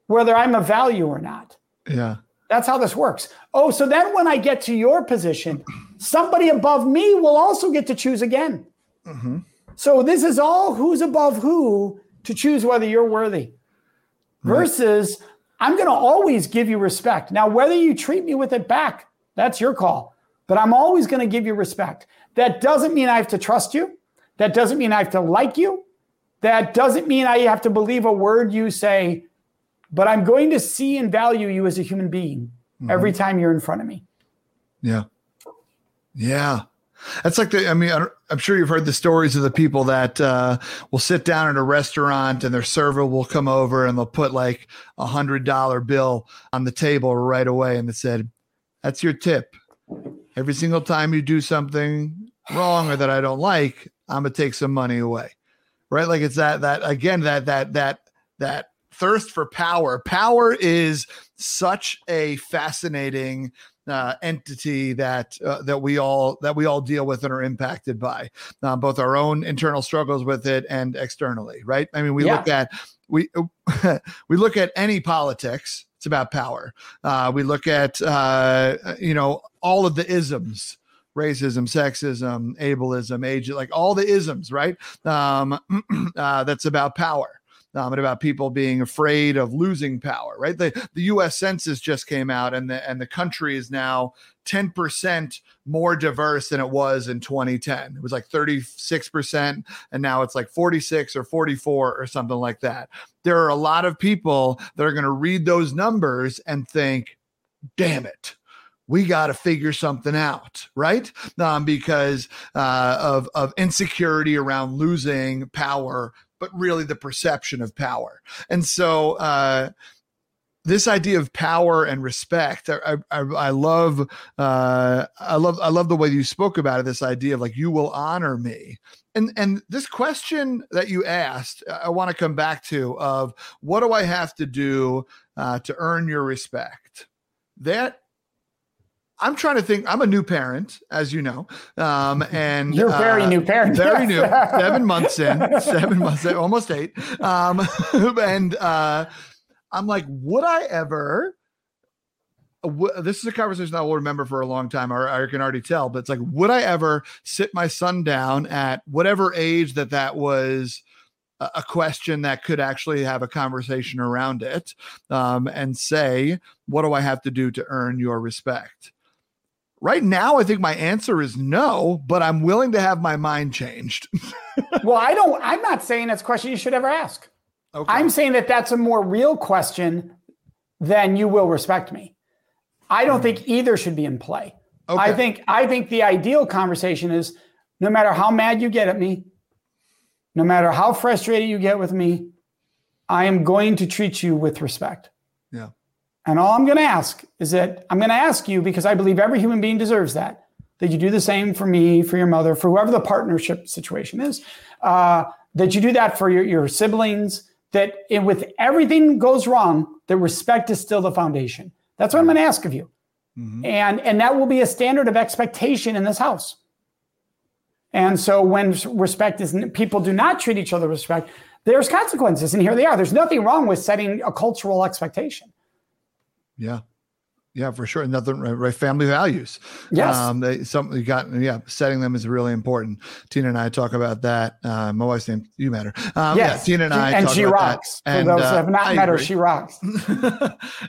whether I'm a value or not. Yeah. That's how this works. Oh, so then when I get to your position, somebody above me will also get to choose again. Mm-hmm. So this is all who's above who to choose whether you're worthy. Versus, right. I'm going to always give you respect. Now, whether you treat me with it back, that's your call. But I'm always going to give you respect. That doesn't mean I have to trust you. That doesn't mean I have to like you. That doesn't mean I have to believe a word you say but I'm going to see and value you as a human being mm-hmm. every time you're in front of me. Yeah. Yeah. That's like the, I mean, I'm sure you've heard the stories of the people that uh, will sit down at a restaurant and their server will come over and they'll put like a hundred dollar bill on the table right away. And they said, that's your tip. Every single time you do something wrong or that I don't like, I'm going to take some money away. Right. Like it's that, that again, that, that, that, that thirst for power. Power is such a fascinating uh, entity that uh, that we all that we all deal with and are impacted by uh, both our own internal struggles with it and externally. Right? I mean, we yeah. look at we we look at any politics. It's about power. Uh, we look at uh, you know all of the isms racism, sexism, ableism, age, like all the isms, right? Um, uh, that's about power um, and about people being afraid of losing power. Right, the the U.S. Census just came out, and the and the country is now ten percent more diverse than it was in 2010. It was like 36 percent, and now it's like 46 or 44 or something like that. There are a lot of people that are going to read those numbers and think, "Damn it." we got to figure something out, right? Um, because uh, of of insecurity around losing power, but really the perception of power. And so, uh, this idea of power and respect, I, I, I love, uh, I love, I love the way you spoke about it. This idea of like you will honor me, and and this question that you asked, I want to come back to of what do I have to do uh, to earn your respect? That I'm trying to think. I'm a new parent, as you know, um, and you're very uh, new parent. Very new. seven months in. Seven months, in, almost eight. Um, and uh, I'm like, would I ever? W- this is a conversation I will remember for a long time, or I can already tell. But it's like, would I ever sit my son down at whatever age that that was? a question that could actually have a conversation around it um, and say, What do I have to do to earn your respect? Right now, I think my answer is no, but I'm willing to have my mind changed. well, I don't, I'm not saying that's a question you should ever ask. Okay. I'm saying that that's a more real question than you will respect me. I don't mm. think either should be in play. Okay. I think I think the ideal conversation is no matter how mad you get at me, no matter how frustrated you get with me, I am going to treat you with respect. And all I'm going to ask is that I'm going to ask you because I believe every human being deserves that, that you do the same for me, for your mother, for whoever the partnership situation is, uh, that you do that for your, your siblings, that it, with everything goes wrong, that respect is still the foundation. That's what I'm going to ask of you. Mm-hmm. And, and that will be a standard of expectation in this house. And so when respect is, people do not treat each other with respect, there's consequences. And here they are. There's nothing wrong with setting a cultural expectation. Yeah. Yeah, for sure. Nothing right. Family values. Yes. Um, they some you got yeah, setting them is really important. Tina and I talk about that. Uh, my wife's name you matter. Um, yes. Yeah, Tina and I and she rocks. That. And For those uh, have not I met agree. her, she rocks.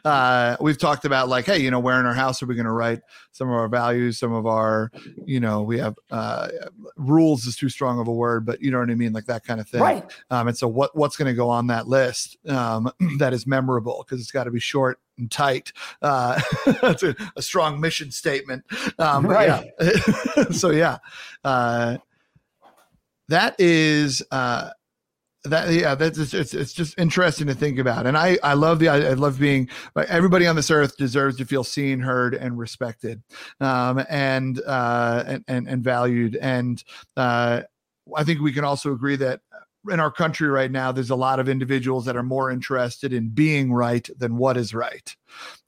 uh, we've talked about like, hey, you know, where in our house are we going to write some of our values, some of our, you know, we have uh, rules is too strong of a word, but you know what I mean, like that kind of thing. Right. Um, and so what what's going to go on that list um, that is memorable because it's got to be short and tight. Uh, that's a, a, strong mission statement. Um, right. Yeah. so yeah, uh, that is uh, that yeah that's it's, it's, it's just interesting to think about and i i love the i, love being everybody on this earth deserves to feel seen heard and respected um and uh and and, and valued and uh i think we can also agree that in our country right now, there's a lot of individuals that are more interested in being right than what is right.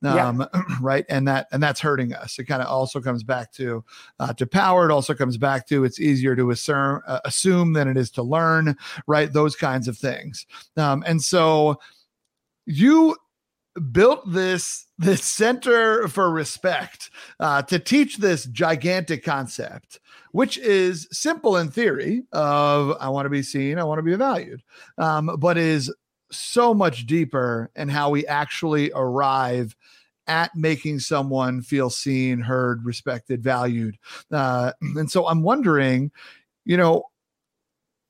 Um, yeah. right. And that, and that's hurting us. It kind of also comes back to, uh, to power. It also comes back to, it's easier to assume, uh, assume than it is to learn, right. Those kinds of things. Um, and so you built this this center for respect uh, to teach this gigantic concept which is simple in theory of I want to be seen, I want to be valued, um, but is so much deeper in how we actually arrive at making someone feel seen, heard, respected, valued. Uh, and so I'm wondering, you know,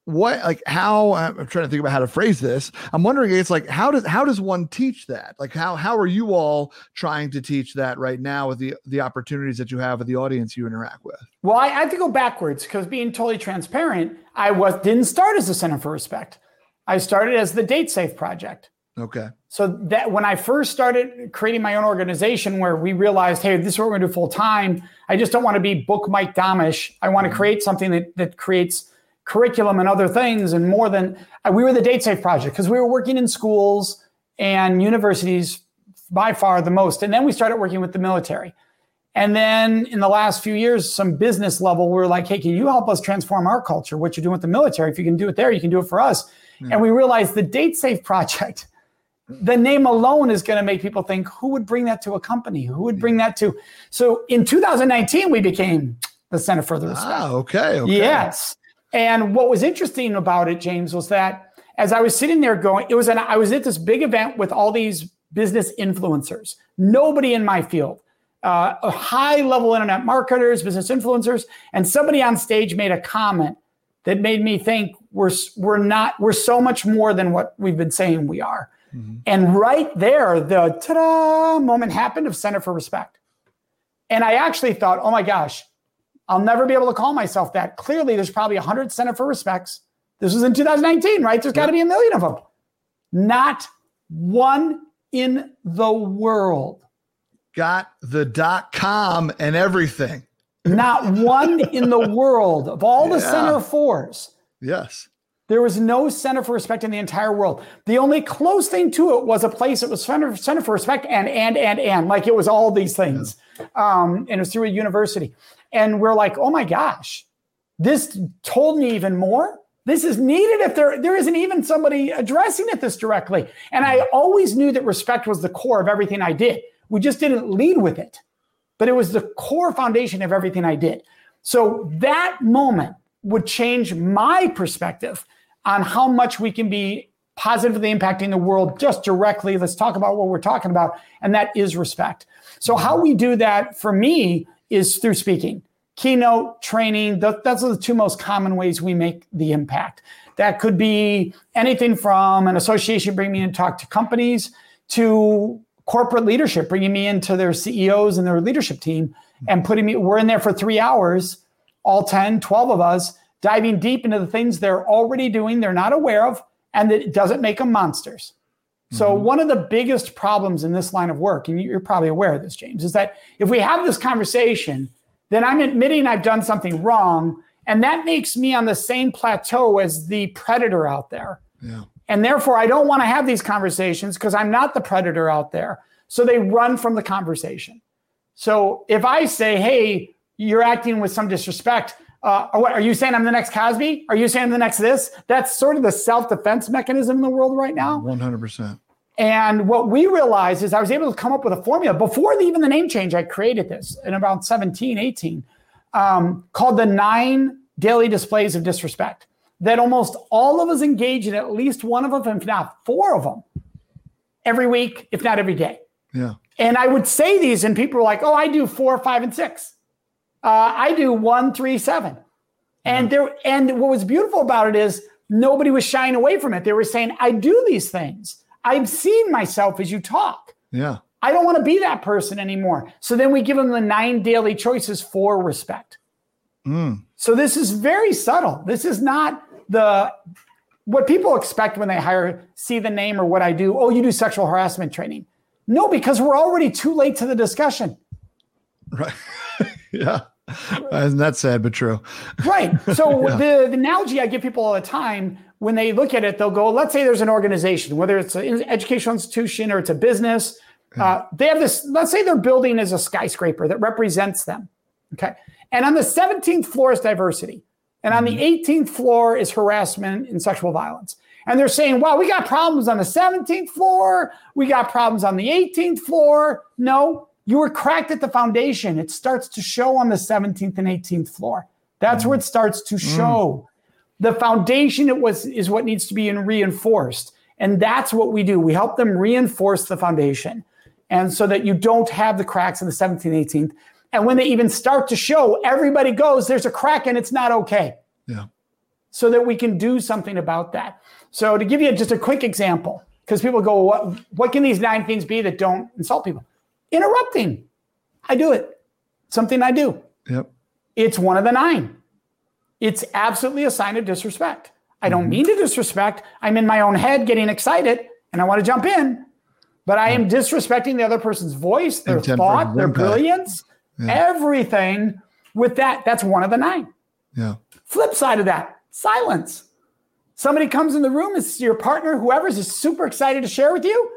what like how i'm trying to think about how to phrase this. I'm wondering it's like how does how does one teach that? Like how how are you all trying to teach that right now with the the opportunities that you have with the audience you interact with? Well i, I have to go backwards because being totally transparent i was didn't start as a center for respect. I started as the date safe project. Okay. So that when i first started creating my own organization where we realized hey this is what we're going to do full time i just don't want to be book mike Domitrz i want to mm-hmm. create something that that creates curriculum and other things and more than uh, we were the date safe project because we were working in schools and universities by far the most. And then we started working with the military. And then in the last few years some business level we are like hey can you help us transform our culture? What you're doing with the military if you can do it there you can do it for us. Yeah. and we realized the date safe project the name alone is going to make people think who would bring that to a company? Who would bring that to? So in 2019 we became the center for the respect. Ah, okay, okay. Yes and what was interesting about it, James, was that as I was sitting there going, it was an I was at this big event with all these business influencers, nobody in my field, uh, high level internet marketers, business influencers, and somebody on stage made a comment that made me think we're we're not we're so much more than what we've been saying we are. Mm-hmm. And right there, the ta-da moment happened of Center for Respect. And I actually thought, oh my gosh, I'll never be able to call myself that. Clearly, there's probably 100 Center for Respects. This was in 2019, right? There's got to be a million of them. Not one in the world. Got the dot com and everything. Not one in the world of all the. Center Fours. Yes. There was no Center for Respect in the entire world. The only close thing to it was a place that was Center, Center for Respect and, and, and, and, like it was all these things. Yeah. Um, and it was through a university. And we're like, oh my gosh, this told me even more. This is needed if there, there isn't even somebody addressing it this directly. And I mm-hmm. always knew that respect was the core of everything I did. We just didn't lead with it, but it was the core foundation of everything I did. So that moment would change my perspective on how much we can be positively impacting the world just directly. Let's talk about what we're talking about, and that is respect. So, how mm-hmm. we do that for me is through speaking, keynote training. Those are the two most common ways we make the impact. That could be anything from an association bringing me in to talk to companies to corporate leadership, bringing me into their CEOs and their leadership team and putting me, we're in there for three hours, all 10, 12 of us, diving deep into the things they're already doing, they're not aware of, and that doesn't make them monsters. So, mm-hmm. one of the biggest problems in this line of work, and you're probably aware of this, James, is that if we have this conversation, then I'm admitting I've done something wrong. And that makes me on the same plateau as the predator out there. Yeah. And therefore, I don't want to have these conversations because I'm not the predator out there. So they run from the conversation. So if I say, hey, you're acting with some disrespect, uh, what, are you saying I'm the next Cosby? Are you saying I'm the next this? That's sort of the self defense mechanism in the world right now. 100%. And what we realized is I was able to come up with a formula before the, even the name change. I created this in about 17, 18, um, called the nine daily displays of disrespect that almost all of us engage in at least one of them, if not four of them, every week, if not every day. Yeah. And I would say these, and people were like, oh, I do four, five, and six. Uh, I do one, three, seven. And there, and what was beautiful about it is nobody was shying away from it. They were saying, I do these things. I've seen myself as you talk. Yeah. I don't want to be that person anymore. So then we give them the nine daily choices for respect. Mm. So this is very subtle. This is not the what people expect when they hire, see the name or what I do. Oh, you do sexual harassment training. No, because we're already too late to the discussion. Right. yeah. Isn't that sad but true? Right. So yeah. the, the analogy I give people all the time when they look at it, they'll go, let's say there's an organization, whether it's an educational institution or it's a business. Uh, they have this, let's say they're building as a skyscraper that represents them. Okay. And on the 17th floor is diversity. And on the 18th mm-hmm. floor is harassment and sexual violence. And they're saying, wow, we got problems on the 17th floor. We got problems on the 18th floor. No, you were cracked at the foundation. It starts to show on the 17th and 18th floor. That's mm. where it starts to mm. show. Mm. The foundation it was is what needs to be reinforced. And that's what we do. We help them reinforce the foundation. And so that you don't have the cracks in the 17th, 18th. And when they even start to show, everybody goes, there's a crack and it's not okay. Yeah. So that we can do something about that. So to give you just a quick example, because people go, what, what can these nine things be that don't insult people? Interrupting. I do it. Something I do. Yep. It's one of the nine. It's absolutely a sign of disrespect. I don't mm-hmm. mean to disrespect. I'm in my own head getting excited and I want to jump in, but I am disrespecting the other person's voice, their thought, their brilliance, yeah. everything with that. That's one of the nine. Yeah. Flip side of that, silence. Somebody comes in the room, it's your partner, whoever's is super excited to share with you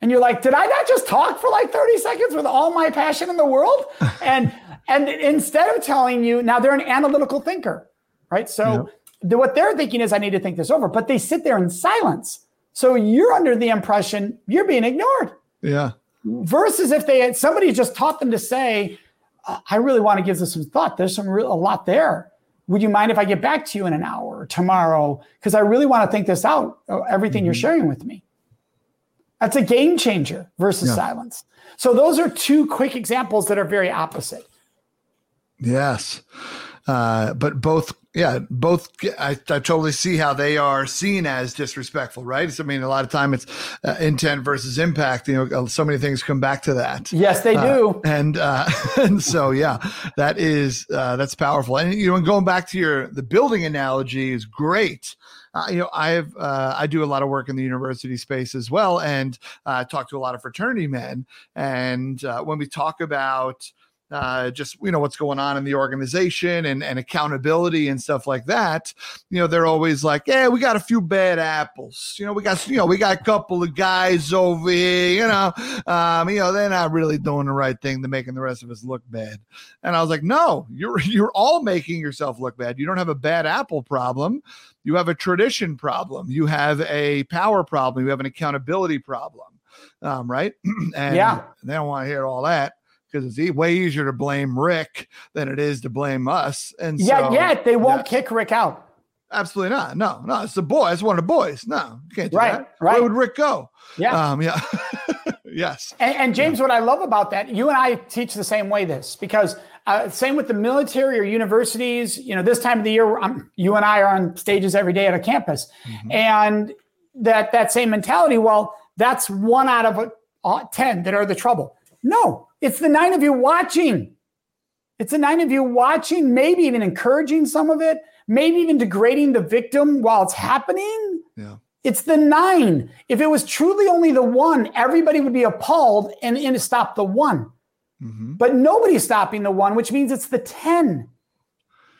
and you're like, did I not just talk for like 30 seconds with all my passion in the world? and and instead of telling you, now they're an analytical thinker, right? So yeah. the, what they're thinking is, I need to think this over, but they sit there in silence. So you're under the impression you're being ignored. Yeah. Versus if they had somebody just taught them to say, I really want to give this some thought. There's some real, a lot there. Would you mind if I get back to you in an hour or tomorrow? Because I really want to think this out, uh, everything mm-hmm. you're sharing with me. That's a game changer versus yeah. silence. So those are two quick examples that are very opposite. Yes. Uh, but both yeah, both. I, I, totally see how they are seen as disrespectful, right? So, I mean, a lot of time it's uh, intent versus impact. You know, so many things come back to that. Yes, they uh, do. And uh, and so, yeah, that is uh, that's powerful. And you know, and going back to your the building analogy is great. Uh, you know, I've uh, I do a lot of work in the university space as well, and I talk to a lot of fraternity men. And uh, when we talk about uh, just you know what's going on in the organization and, and accountability and stuff like that you know they're always like yeah we got a few bad apples. You know we got you know we got a couple of guys over here you know um, you know they're not really doing the right thing to making the rest of us look bad. And i was like no you're you're all making yourself look bad. You don't have a bad apple problem. You have a tradition problem. You have a power problem. You have an accountability problem. Um, right? And yeah. they don't want to hear all that because it's way easier to blame Rick than it is to blame us. And yeah, so, yet they won't yeah. kick Rick out. Absolutely not. No, no, it's the boy. It's one of the boys. No, you can't do right, that. Right. Where would Rick go? Yeah. Um, yeah. yes. And, and James, yeah. what I love about that, you and I teach the same way this because uh, same with the military or universities. You know, this time of the year, I'm, you and I are on stages every day at a campus, mm-hmm. and that that same mentality. Well, that's one out of uh, ten that are the trouble. No, it's the nine of you watching. It's the nine of you watching, maybe even encouraging some of it, maybe even degrading the victim while it's happening. Yeah. It's the nine. If it was truly only the one, everybody would be appalled and, and stop the one. Mm-hmm. But nobody's stopping the one, which means it's the 10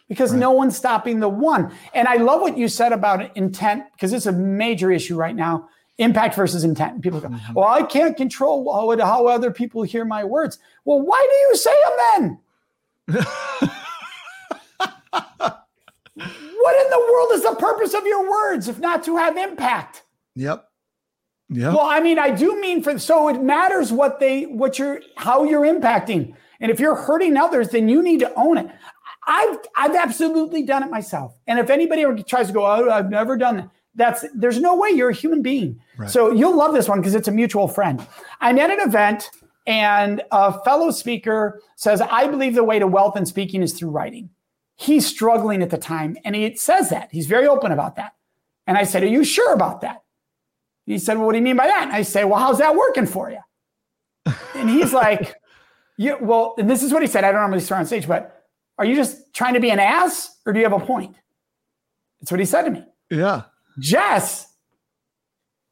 because right. no one's stopping the one. And I love what you said about intent because it's a major issue right now impact versus intent. People go, mm-hmm. well, I can't control how, how other people hear my words. Well, why do you say them then? what in the world is the purpose of your words if not to have impact? Yep. Yeah. Well, I mean, I do mean for so it matters what they what you're how you're impacting. And if you're hurting others, then you need to own it. I've I've absolutely done it myself. And if anybody ever tries to go, oh, I've never done that, that's there's no way you're a human being. Right. So you'll love this one because it's a mutual friend. I'm at an event and a fellow speaker says, I believe the way to wealth and speaking is through writing. He's struggling at the time and he says that. He's very open about that. And I said, Are you sure about that? He said, Well, what do you mean by that? And I say, Well, how's that working for you? and he's like, Yeah, well, and this is what he said. I don't normally start on stage, but are you just trying to be an ass or do you have a point? That's what he said to me. Yeah. Jess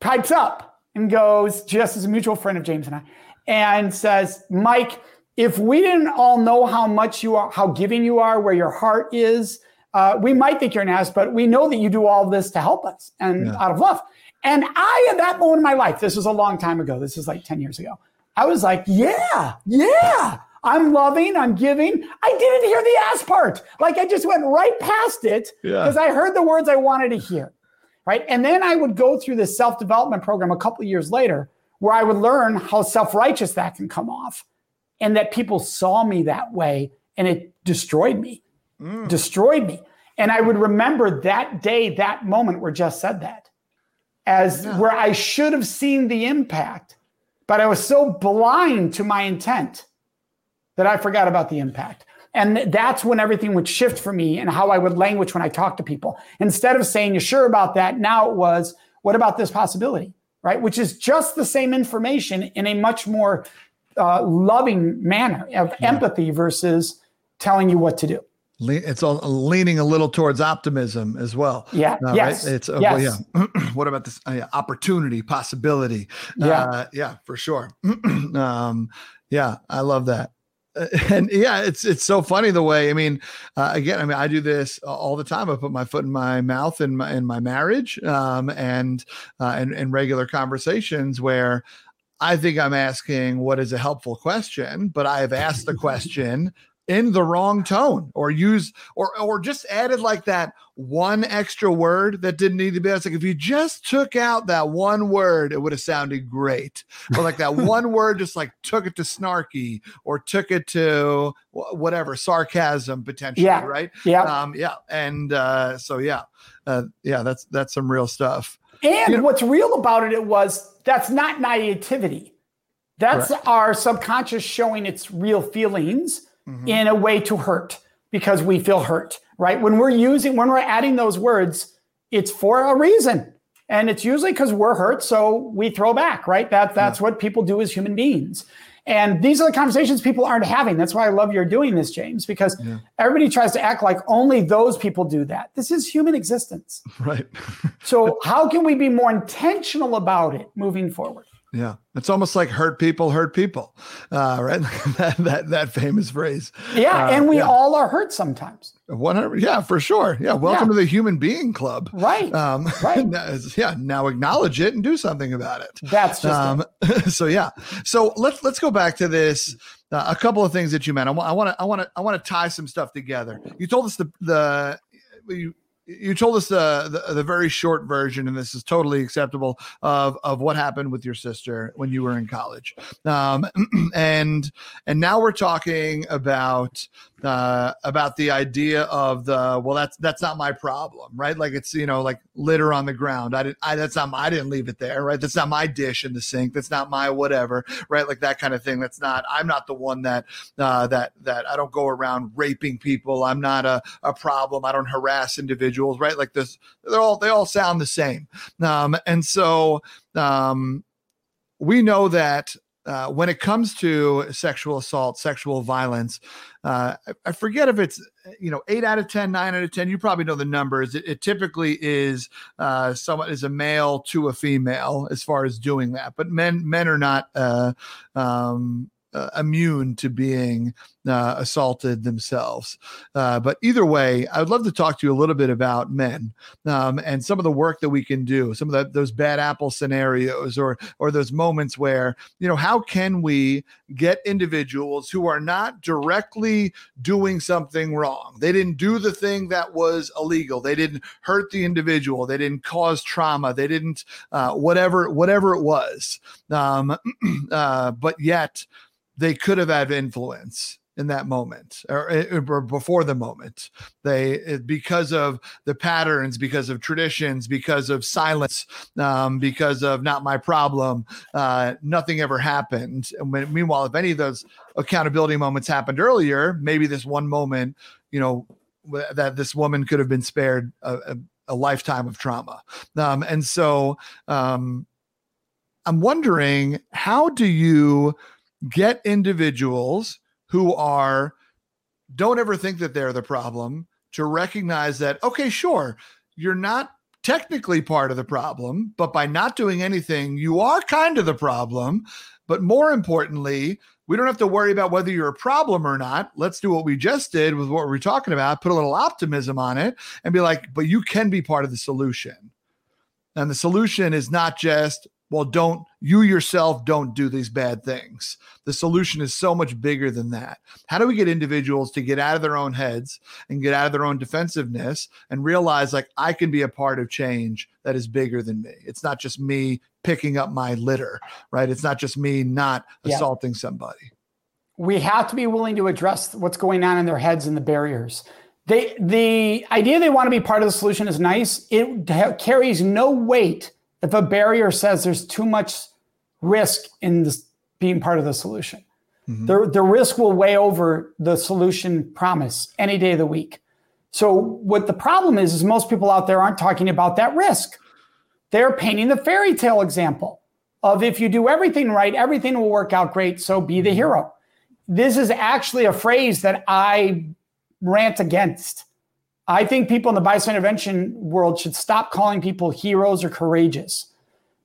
pipes up and goes, Jess is a mutual friend of James and I, and says, Mike, if we didn't all know how much you are, how giving you are, where your heart is, uh, we might think you're an ass, but we know that you do all this to help us and yeah. out of love. And I, at that moment in my life, this was a long time ago, this is like 10 years ago, I was like, yeah, yeah, I'm loving, I'm giving. I didn't hear the ass part. Like I just went right past it because yeah. I heard the words I wanted to hear right? And then I would go through this self development program a couple years later where I would learn how self righteous that can come off and that people saw me that way and it destroyed me, mm. destroyed me. And I would remember that day, that moment where Jess said that as yeah. where I should have seen the impact, but I was so blind to my intent that I forgot about the impact. And that's when everything would shift for me and how I would language when I talk to people. Instead of saying, You're sure about that? Now it was, What about this possibility? Right? Which is just the same information in a much more uh, loving manner of yeah. empathy versus telling you what to do. It's all leaning a little towards optimism as well. Yeah. Uh, yes. Right? It's uh, yes. Well, yeah. what about this uh, opportunity, possibility? Yeah. Uh, yeah, for sure. um, yeah, I love that. and yeah, it's it's so funny the way. I mean, uh, again, I mean, I do this all the time. I put my foot in my mouth in my in my marriage, um, and uh, and and regular conversations where I think I'm asking what is a helpful question, but I have asked the question in the wrong tone or use or or just added like that one extra word that didn't need to be. It's like if you just took out that one word, it would have sounded great. Or like that one word just like took it to snarky or took it to whatever sarcasm potentially, yeah. right? Yeah, um, yeah, and uh, so yeah, uh, yeah, that's that's some real stuff. And you know, what's real about it, it was that's not naivety. That's correct. our subconscious showing its real feelings mm-hmm. in a way to hurt because we feel hurt, right? When we're using, when we're adding those words, it's for a reason. And it's usually because we're hurt, so we throw back, right? That that's yeah. what people do as human beings. And these are the conversations people aren't having. That's why I love you're doing this, James, because yeah. everybody tries to act like only those people do that. This is human existence. Right. so, how can we be more intentional about it moving forward? Yeah, it's almost like hurt people hurt people, uh, right? that, that that famous phrase. Yeah, uh, and we yeah. all are hurt sometimes. One hundred, yeah, for sure. Yeah, welcome yeah. to the human being club. Right. Um, right. yeah. Now acknowledge it and do something about it. That's just. Um, so yeah. So let's let's go back to this. Uh, a couple of things that you meant. I want I want to I want to I want to tie some stuff together. You told us the the you you told us the, the, the very short version, and this is totally acceptable of of what happened with your sister when you were in college, um, and and now we're talking about uh, about the idea of the well that's that's not my problem right? Like it's you know like litter on the ground. I didn't i that's not my, i didn't leave it there right? That's not my dish in the sink. That's not my whatever right? Like that kind of thing. That's not i'm not the one that uh, that that i don't go around raping people. I'm not a, a problem. I don't harass individuals right? Like this they're all they all sound the same. Um, and so um, we know that uh, when it comes to sexual assault, sexual violence, uh, I, I, forget if it's you know eight out of ten, nine out of ten. You probably know the numbers. It, it typically is uh, someone is a male to a female as far as doing that, but men men are not uh, um, uh, immune to being uh, assaulted themselves. Uh, but either way, I would love to talk to you a little bit about men um, and some of the work that we can do, some of the, those bad apple scenarios, or or those moments where you know how can we get individuals who are not directly doing something wrong? They didn't do the thing that was illegal. They didn't hurt the individual. They didn't cause trauma. They didn't uh, whatever whatever it was. Um, uh, but yet they could have had influence in that moment or, or, before the moment. They because of the patterns because of traditions because of silence um, because of not my problem uh, nothing ever happened. And when, meanwhile if any of those accountability moments happened earlier maybe this one moment you know that this woman could have been spared a, a, a lifetime of trauma. Um, and so um, i'm wondering how do you get individuals who are don't ever think that they're the problem to recognize that okay sure you're not technically part of the problem but by not doing anything you are kind of the problem. But more importantly we don't have to worry about whether you're a problem or not. Let's do what we just did with what we're talking about put a little optimism on it and be like but you can be part of the solution. And the solution is not just well don't you yourself don't do these bad things. The solution is so much bigger than that. How do we get individuals to get out of their own heads and get out of their own defensiveness and realize like i can be a part of change that is bigger than me? It's not just me picking up my litter right? It's not just me not yeah. assaulting somebody. We have to be willing to address what's going on in their heads and the barriers. They the idea they want to be part of the solution is nice. It carries no weight if a barrier says there's too much risk in this being part of the solution, mm-hmm. the, the risk will weigh over the solution promise any day of the week. So what the problem is, is most people out there aren't talking about that risk. They're painting the fairy tale example of if you do everything right, everything will work out great. So be the mm-hmm. hero. This is actually a phrase that I rant against. I think people in the bystander intervention world should stop calling people heroes or courageous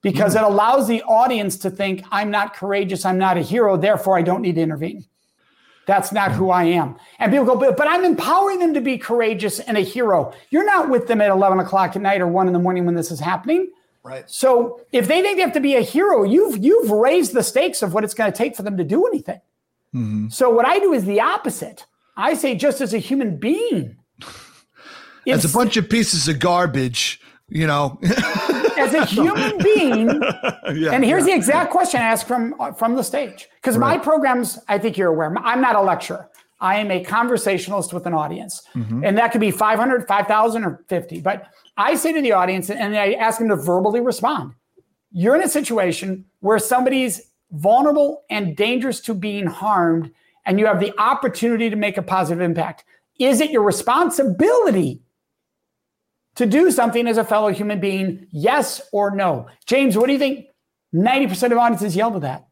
because mm. it allows the audience to think, I'm not courageous, I'm not a hero, therefore I don't need to intervene. That's not who I am. And people go, but, but I'm empowering them to be courageous and a hero. You're not with them at 11 o'clock at night or one in the morning when this is happening. Right. So if they think they have to be a hero, you've you've raised the stakes of what it's going to take for them to do anything. Mm-hmm. So what I do is the opposite. I say, just as a human being, as a bunch of pieces of garbage, you know. as a human being, yeah, and here's yeah. the exact question I asked from from the stage because right. my programs, I think you're aware, I'm not a lecturer. I am a conversationalist with an audience, mm-hmm. and that could be 500, 5,000, or 50. But I say to the audience, and I ask them to verbally respond. You're in a situation where somebody's vulnerable and dangerous to being harmed, and you have the opportunity to make a positive impact Is it your responsibility to do something as a fellow human being? Yes or no? James, what do you think? 90% of audiences yelled to that.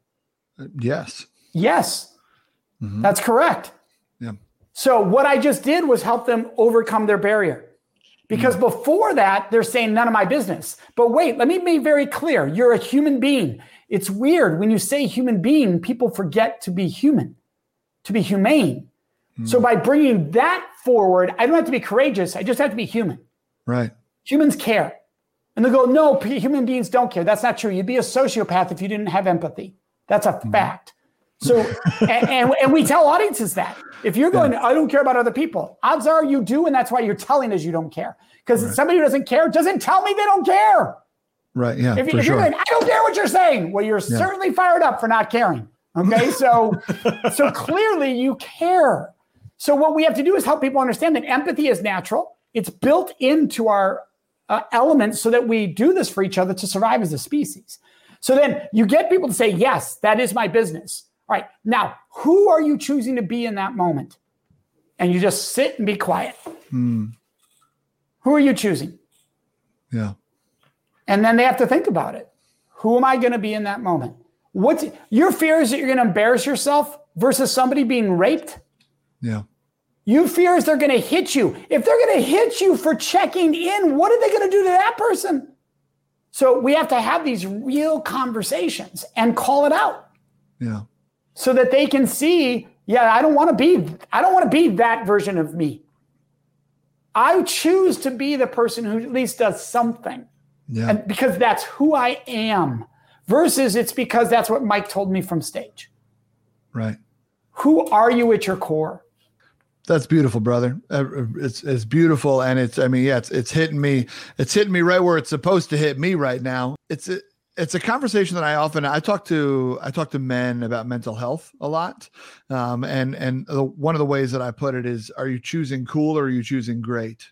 Uh, yes. Yes. Mm-hmm. That's correct. Yeah. So what I just did was help them overcome their barrier. Because mm before that, they're saying none of my business. But wait, let me be very clear. You're a human being. It's weird when you say human being, people forget to be human, to be humane. mm So by bringing that forward, I don't have to be courageous. I just have to be human. Right. Humans care. And they go, no, human beings don't care. That's not true. You'd be a sociopath if you didn't have empathy. That's a mm fact. So, and, and, and, we tell audiences that if you're going, yeah. I don't care about other people, odds are you do. And that's why you're telling us you don't care. Because right. somebody who doesn't care doesn't tell me they don't care. Right. Yeah. If, if you're going, I don't care what you're saying. Well, you're yeah. certainly fired up for not caring. Okay. So, so clearly you care. So what we have to do is help people understand that empathy is natural. It's built into our uh, elements so that we do this for each other to survive as a species. So then you get people to say, yes, that is my business. All right. Now, who are you choosing to be in that moment? And you just sit and be quiet. Hmm. Who are you choosing? Yeah. And then they have to think about it. Who am I going to be in that moment? What's your fear is that you're going to embarrass yourself versus somebody being raped? Yeah. You fear is they're going to hit you. If they're going to hit you for checking in, what are they going to do to that person? So we have to have these real conversations and call it out. Yeah so that they can see, yeah, I don't want to be, I don't want to be that version of me. I choose to be the person who at least does something. Yeah. And because that's who I am versus it's because that's what Mike told me from stage. Right. Who are you at your core? That's beautiful, brother. Uh, it's it's beautiful, and it's I mean, yeah, it's it's hitting me. It's hitting me right where it's supposed to hit me right now. It's it's a conversation that I often I talk to I talk to men about mental health a lot, um, and and the, one of the ways that I put it is, are you choosing cool or are you choosing great,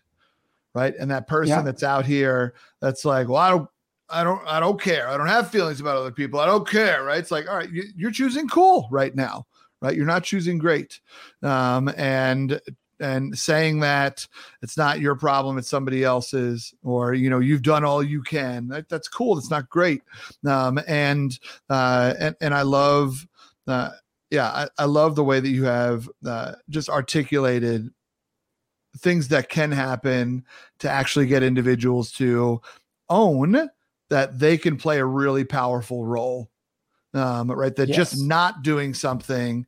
right? And that person yeah. that's out here that's like, well, I don't. I don't I don't care. I don't have feelings about other people. I don't care, right? It's like, all right, you, you're choosing cool right now, right? You're not choosing great. Um, and and saying that it's not your problem it's somebody else's or you know you've done all you can that, that's cool that's not great um, and uh, and and i love uh, yeah I, I love the way that you have uh, just articulated things that can happen to actually get individuals to own that they can play a really powerful role um, right that yes. just not doing something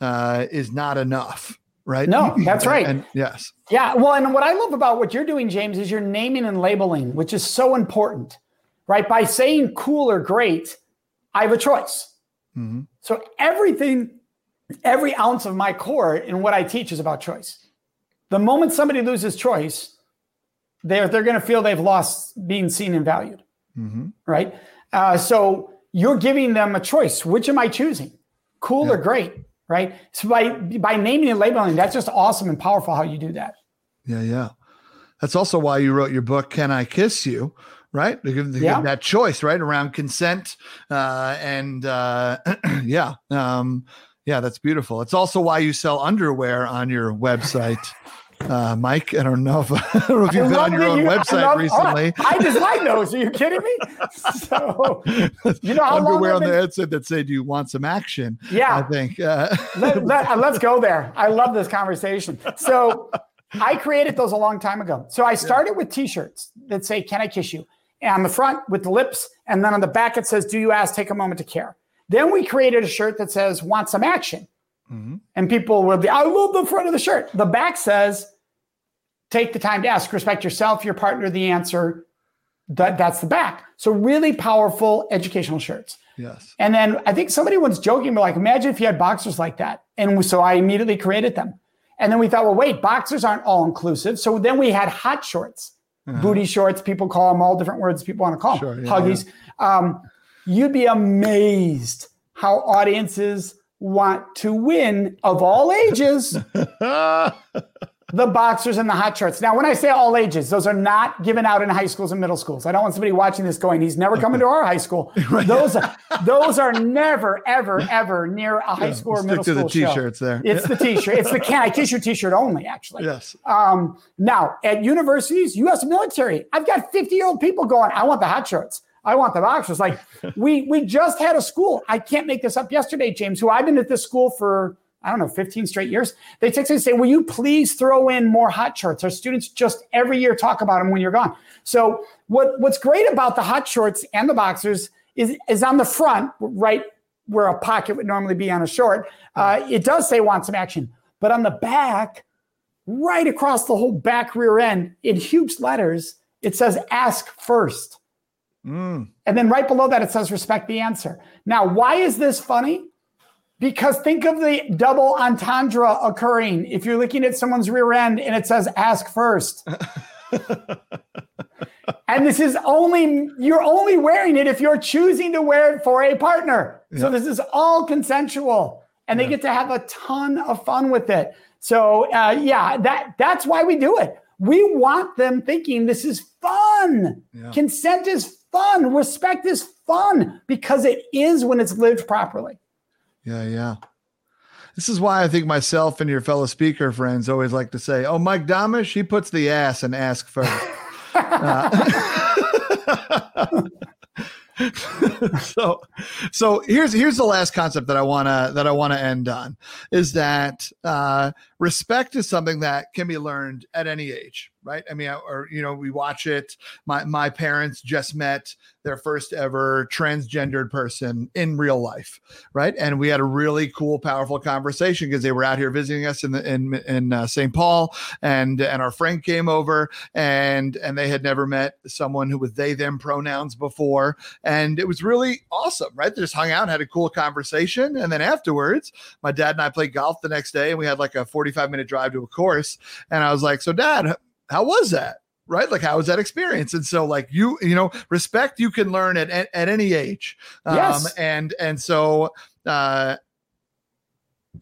uh, is not enough right? No, that's right. And, yes. Yeah. Well, and what I love about what you're doing, James, is you're naming and labeling, which is so important, right? By saying cool or great, I have a choice. Mm-hmm. So everything, every ounce of my core in what I teach is about choice. The moment somebody loses choice, they're they're going to feel they've lost being seen and valued, mm-hmm. right? Uh, so you're giving them a choice. Which am I choosing? Cool yeah. or great? right? So by by naming and labeling, that's just awesome and powerful how you do that. Yeah, yeah. That's also why you wrote your book, Can I Kiss You? Right? To give, to yeah. give that choice, right? Around consent. Uh, and uh, yeah. Um, yeah, that's beautiful. It's also why you sell underwear on your website uh, Mike. I don't know if I don't know if you've been on your own you, website love, recently. I design those. Are you kidding me? So you know how underwear on the headset that said you want some action. Yeah, I think. Uh, let, let, let's go there. I love this conversation. So I created those a long time ago. So I started yeah. with T-shirts that say "Can I kiss you?" and on the front with the lips, and then on the back it says "Do you ask? Take a moment to care." Then we created a shirt that says "Want some action." Mm-hmm. And people will be, I love the front of the shirt. The back says, take the time to ask, respect yourself, your partner, the answer. That, that's the back. So really powerful educational shirts. Yes. And then I think somebody was joking, but like, imagine if you had boxers like that. And so I immediately created them. And then we thought, well, wait, boxers aren't all inclusive. So then we had hot shorts, uh-huh. booty shorts. People call them all different words people want to call them. Sure, yeah, Huggies. Yeah. Um, you'd be amazed how audiences want to win of all ages the boxers and the hot shorts. Now, when I say all ages, those are not given out in high schools and middle schools. I don't want somebody watching this going, he's never coming to our high school. right. Those are, those are never, ever, ever near a high yeah, school or middle school. Stick to the t-shirts show. there. It's the t-shirt. It's the can I kiss your t-shirt only, actually. Yes. Um, now, at universities, U.S. military, I've got 50-year-old people going, I want the hot shorts. I want the boxers. Like we we just had a school. I can't make this up yesterday, James, who I've been at this school for I don't know, 15 straight years. They text me and say, Will you please throw in more hot shorts? Our students just every year talk about them when you're gone. So, what, what's great about the hot shorts and the boxers is, is on the front, right where a pocket would normally be on a short, uh, it does say want some action. But on the back, right across the whole back rear end, in huge letters, it says ask first. Mm. And then right below that, it says respect the answer. Now, why is this funny? Because think of the double entendre occurring if you're looking at someone's rear end and it says ask first. and this is only, you're only wearing it if you're choosing to wear it for a partner. Yeah. So this is all consensual and they yeah. get to have a ton of fun with it. So uh, yeah, that that's why we do it. We want them thinking this is fun. Yeah. Consent is fun. Respect is fun because it is when it's lived properly. Yeah, yeah. This is why I think myself and your fellow speaker friends always like to say, "Oh, Mike Domitrz, he puts the ass and ask first. uh, so so here's here's the last concept that I wanna that I wanna end on is that uh, respect is something that can be learned at any age right? I mean, or you know, we watch it. My my parents just met their first ever transgendered person in real life, right? And we had a really cool, powerful conversation because they were out here visiting us in the in in uh, St. Paul, and and our friend came over, and and they had never met someone who was they them pronouns before, and it was really awesome, right? They just hung out, had a cool conversation, and then afterwards, my dad and I played golf the next day, and we had like a forty five minute drive to a course, and I was like, so dad how was that? right like how was that experience and so like you you know respect you can learn at at, at any age um yes. and and so uh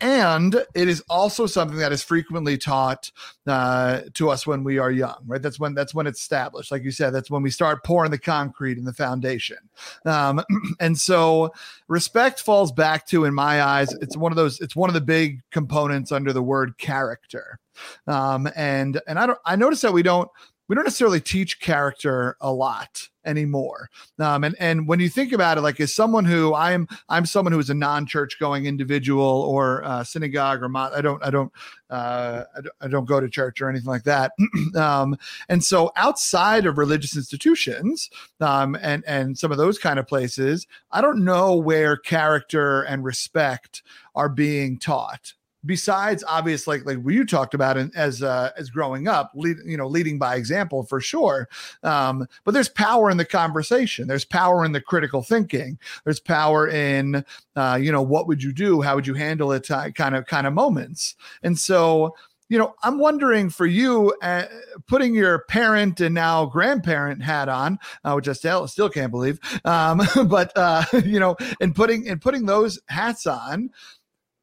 and it is also something that is frequently taught uh, to us when we are young right? That's when that's when it's established. Like you said that's when we start pouring the concrete and the foundation. Um, and so respect falls back to in my eyes it's one of those it's one of the big components under the word character. Um, and and I don't I notice that we don't we don't necessarily teach character a lot anymore. Um, and and when you think about it, like as someone who I'm I'm someone who is a non-church going individual or uh, synagogue or mo- I don't I don't uh, I don't, I don't go to church or anything like that. um, and so outside of religious institutions um, and and some of those kind of places, I don't know where character and respect are being taught besides obvious like like you talked about it as uh as growing up lead, you know leading by example for sure um but there's power in the conversation. There's power in the critical thinking. There's power in uh you know what would you do? How would you handle it? Kind of kind of moments. And so you know i'm wondering for you uh, putting your parent and now grandparent hat on uh, which i still still can't believe um but uh you know and putting and putting those hats on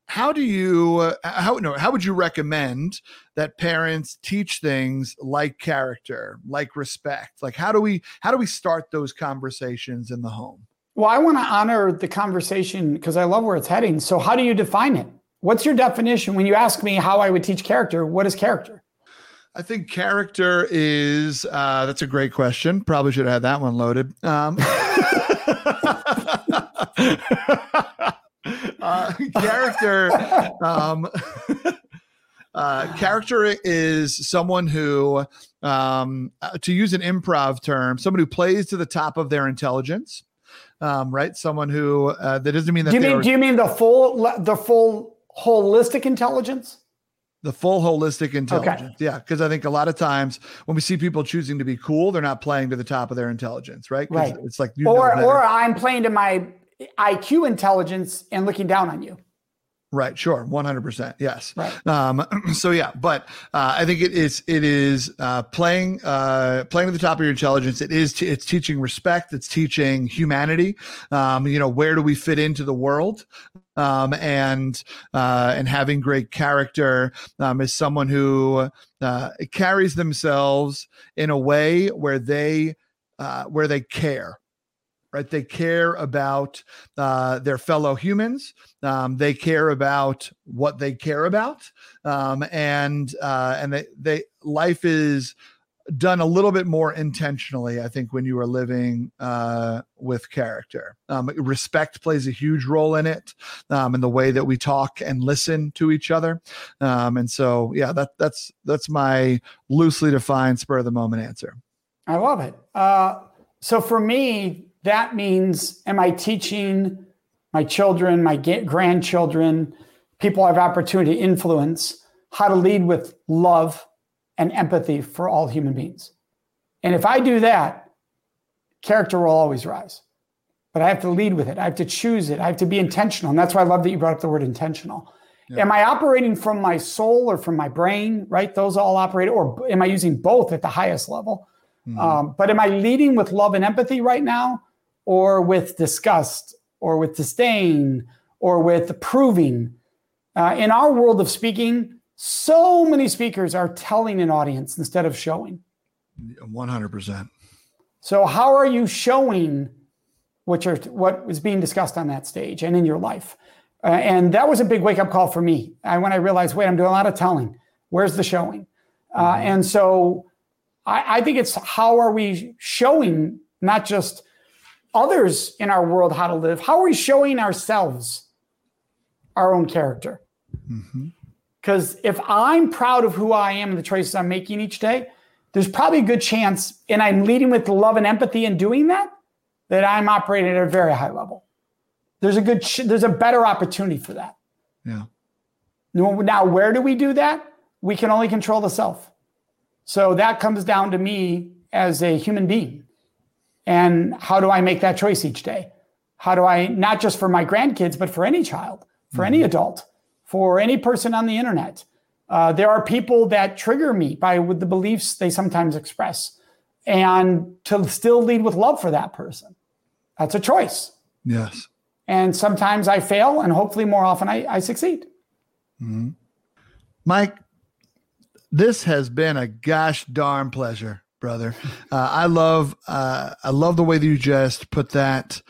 how do you uh, how no how would you recommend that parents teach things like character like respect? Like how do we how do we start those conversations in the home? Well i want to honor the conversation because i love where it's heading. So how do you define it? What's your definition? When you ask me how i would teach character what is character? I think character is uh, that's a great question. Probably should have had that one loaded. Um, uh, character um, uh, character is someone who um, uh, to use an improv term someone who plays to the top of their intelligence um, right someone who uh, that doesn't mean that do you mean are, do you mean the full the full holistic intelligence the full holistic intelligence. Okay. Yeah. Cause I think a lot of times when we see people choosing to be cool, they're not playing to the top of their intelligence, right? Right. It's like, or, or I'm playing to my IQ intelligence and looking down on you. Right. Sure. One hundred percent. Yes. Right. Um, so yeah, but uh, I think it is it is uh, playing uh, playing at the top of your intelligence. It is t- it's teaching respect. It's teaching humanity. Um, you know, where do we fit into the world? Um, and uh, and having great character um, is someone who uh, carries themselves in a way where they uh, where they care right? They care about uh, their fellow humans. Um, they care about what they care about, um, and uh, and they, they life is done a little bit more intentionally. I think when you are living uh, with character, um, respect plays a huge role in it, um, in the way that we talk and listen to each other. Um, and so, yeah, that that's that's my loosely defined spur of the moment answer. I love it. Uh, so for me, that means am I teaching my children, my grandchildren, people I have opportunity to influence, how to lead with love and empathy for all human beings. And if I do that, character will always rise. But I have to lead with it. I have to choose it. I have to be intentional. And that's why I love that you brought up the word intentional. Yeah. Am I operating from my soul or from my brain? Right? Those all operate, or am I using both at the highest level? Mm-hmm. Um, but am I leading with love and empathy right now? Or with disgust or with disdain or with approving. Uh, in our world of speaking, so many speakers are telling an audience instead of showing. 100%. So, how are you showing what, you're, what was being discussed on that stage and in your life? Uh, and that was a big wake up call for me. I, when I realized, wait, I'm doing a lot of telling. Where's the showing? Uh, mm-hmm. And so I, I think it's how are we showing not just others in our world how to live? How are we showing ourselves our own character? Because mm-hmm. if I'm proud of who I am and the choices I'm making each day, there's probably a good chance, and I'm leading with love and empathy in doing that, that I'm operating at a very high level. There's a good, there's a better opportunity for that. Yeah. Now, where do we do that? We can only control the self. So that comes down to me as a human being. And how do I make that choice each day? How do I, not just for my grandkids, but for any child, for mm-hmm. any adult, for any person on the internet? Uh, there are people that trigger me by with the beliefs they sometimes express, and to still lead with love for that person. That's a choice. Yes. And sometimes I fail, and hopefully more often I, I succeed. Mm-hmm. Mike, this has been a gosh darn pleasure brother. Uh, I love uh, I love the way that you just put that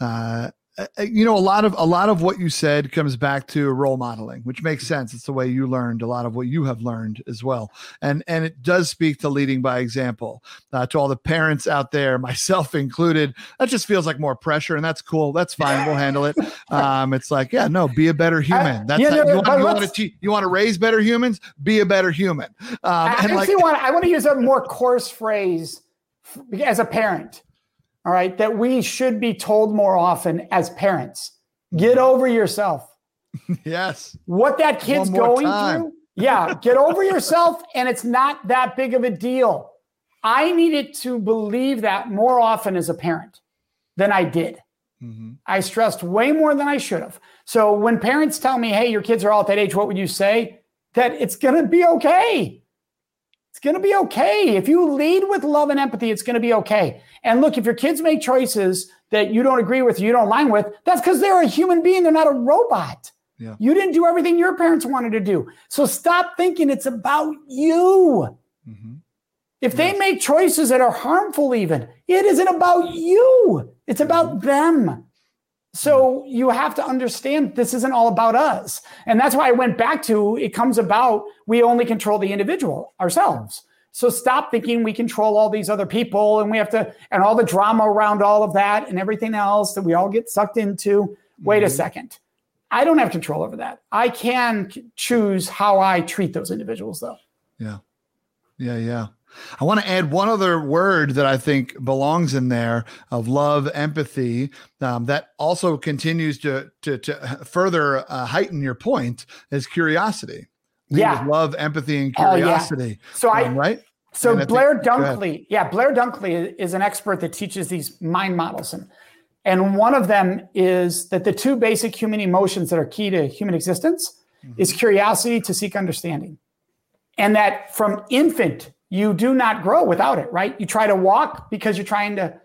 uh, you know a lot of a lot of what you said comes back to role modeling which makes sense. It's the way you learned a lot of what you have learned as well. And and it does speak to leading by example. Uh, to all the parents out there myself included that just feels like more pressure and that's cool. That's fine. We'll handle it. Um, it's like yeah no be a better human. That's how, you, want, you, want to te- you want to raise better humans? Be a better human. Um, I, and like, want, I want to use a more coarse phrase as a parent all right, that we should be told more often as parents. Get mm-hmm. over yourself. yes. What that kid's going time. through. Yeah, get over yourself, and it's not that big of a deal. I needed to believe that more often as a parent than I did. Mm-hmm. I stressed way more than I should have. So when parents tell me, hey, your kids are all at that age, what would you say? That it's going to be okay. It's going to be okay. If you lead with love and empathy, it's going to be okay. And look, if your kids make choices that you don't agree with, you don't align with, that's because they're a human being. They're not a robot. Yeah. You didn't do everything your parents wanted to do. So stop thinking it's about you. Mm-hmm. If yes. they make choices that are harmful, even, it isn't about you, it's about mm-hmm. them. So you have to understand this isn't all about us. And that's why I went back to it comes about we only control the individual ourselves. So stop thinking we control all these other people and we have to, and all the drama around all of that and everything else that we all get sucked into. Wait mm-hmm. a second. I don't have control over that. I can choose how I treat those individuals, though. Yeah. Yeah. Yeah. I want to add one other word that I think belongs in there of love, empathy. Um, that also continues to to, to further uh, heighten your point is curiosity. Yeah, love, empathy, and curiosity. yeah. So um, I right. So Blair think, Dunkley, yeah, Blair Dunkley is an expert that teaches these mind models and And one of them is that the two basic human emotions that are key to human existence mm-hmm. is curiosity to seek understanding. And that from infant, you do not grow without it, right? You try to walk because you're trying to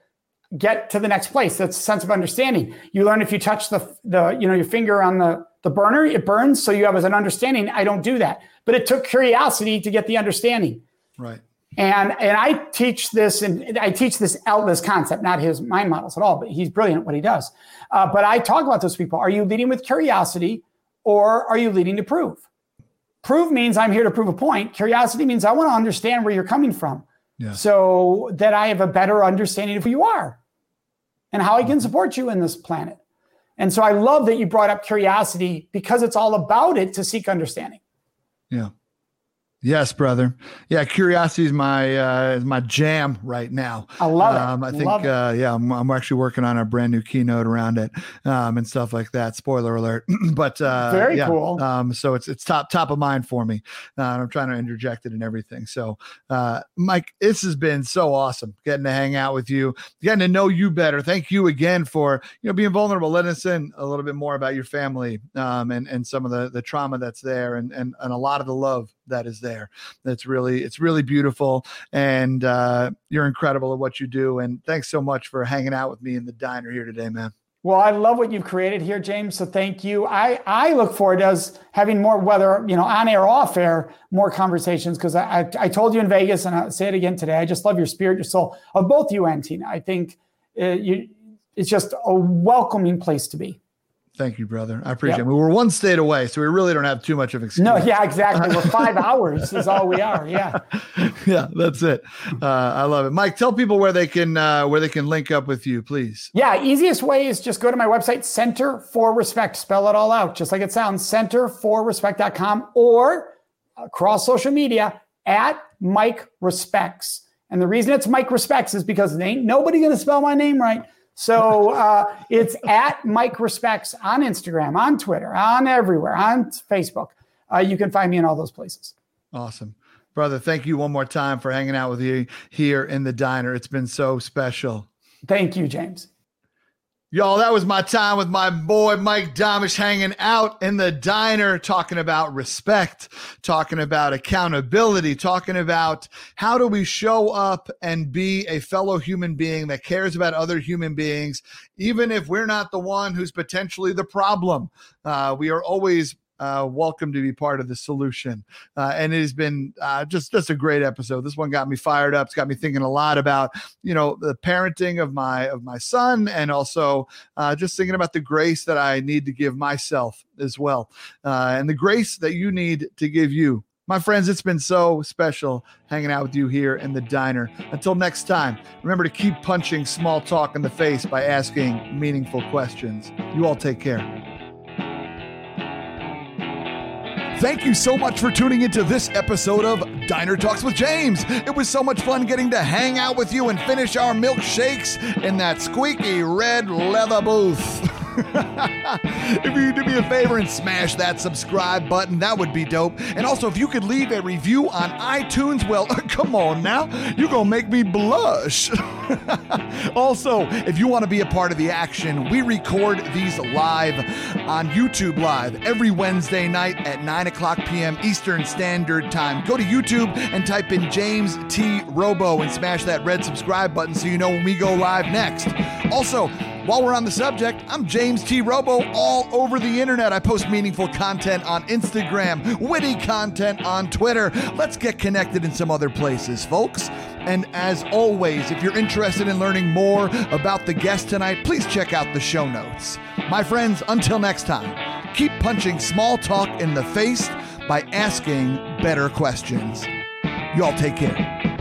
get to the next place. That's a sense of understanding. You learn if you touch the, the you know, your finger on the, the burner, it burns. So you have as an understanding, I don't do that. But it took curiosity to get the understanding. Right. And and I teach this and I teach this out this concept, not his mind models at all, but he's brilliant at what he does. Uh, but I talk about those people. Are you leading with curiosity or are you leading to prove? Prove means I'm here to prove a point. Curiosity means I want to understand where you're coming from. Yeah. So that I have a better understanding of who you are and how I can mm-hmm. support you in this planet. And so I love that you brought up curiosity because it's all about it to seek understanding. Yeah. Yes, brother. Yeah, curiosity is my uh, is my jam right now. I love um, it. I think uh, yeah, I'm, I'm, actually working on a brand new keynote around it um, and stuff like that. Spoiler alert, but uh, very yeah, cool. Um, so it's it's top top of mind for me. Uh, I'm trying to interject it and everything. So, uh, Mike, this has been so awesome getting to hang out with you, getting to know you better. Thank you again for you know being vulnerable, letting us in a little bit more about your family um, and and some of the the trauma that's there and and and a lot of the love that is there. That's really it's really beautiful, and uh, you're incredible at what you do. And thanks so much for hanging out with me in the diner here today, man. Well, I love what you've created here, James. So thank you. I, I look forward to having more, whether you know on air, off air, more conversations. Because I, I, I told you in Vegas, and I'll say it again today. I just love your spirit, your soul of both you and Tina. I think uh, you, it's just a welcoming place to be. Thank you, brother. I appreciate yep. it. We were one state away, so we really don't have too much of an excuse. No, yeah, exactly. We're five hours is all we are. Yeah. Yeah, that's it. Uh, I love it. Mike, tell people where they can uh, where they can link up with you, please. Yeah, easiest way is just go to my website, Center for Respect. Spell it all out, just like it sounds, centerforrespect.com or across social media at Mike Respects. And the reason it's Mike Respects is because ain't nobody gonna spell my name right. So uh, it's at Mike Respects on Instagram, on Twitter, on everywhere, on Facebook. Uh, you can find me in all those places. Awesome. Brother, thank you one more time for hanging out with you here in the diner. It's been so special. Thank you, James. Y'all, that was my time with my boy Mike Domitrz hanging out in the diner, talking about respect, talking about accountability, talking about how do we show up and be a fellow human being that cares about other human beings, even if we're not the one who's potentially the problem. Uh, we are always uh, welcome to be part of the solution. Uh, and it has been uh, just just a great episode. This one got me fired up. It's got me thinking a lot about you know the parenting of my of my son, and also uh, just thinking about the grace that I need to give myself as well, uh, and the grace that you need to give you. My friends, it's been so special hanging out with you here in the diner. Until next time, remember to keep punching small talk in the face by asking meaningful questions. You all take care. Thank you so much for tuning into this episode of Diner Talks with James. It was so much fun getting to hang out with you and finish our milkshakes in that squeaky red leather booth. if you do me a favor and smash that subscribe button, that would be dope. And also, if you could leave a review on iTunes, well, come on now, you're gonna make me blush. also, if you want to be a part of the action, we record these live on YouTube Live every Wednesday night at 9 o'clock p.m. Eastern Standard Time. Go to YouTube and type in James T. Robo and smash that red subscribe button so you know when we go live next. Also, while we're on the subject, I'm James T. Robo all over the internet. I post meaningful content on Instagram, witty content on Twitter. Let's get connected in some other places, folks. And as always, if you're interested in learning more about the guest tonight, please check out the show notes. My friends, until next time, keep punching small talk in the face by asking better questions. Y'all take care.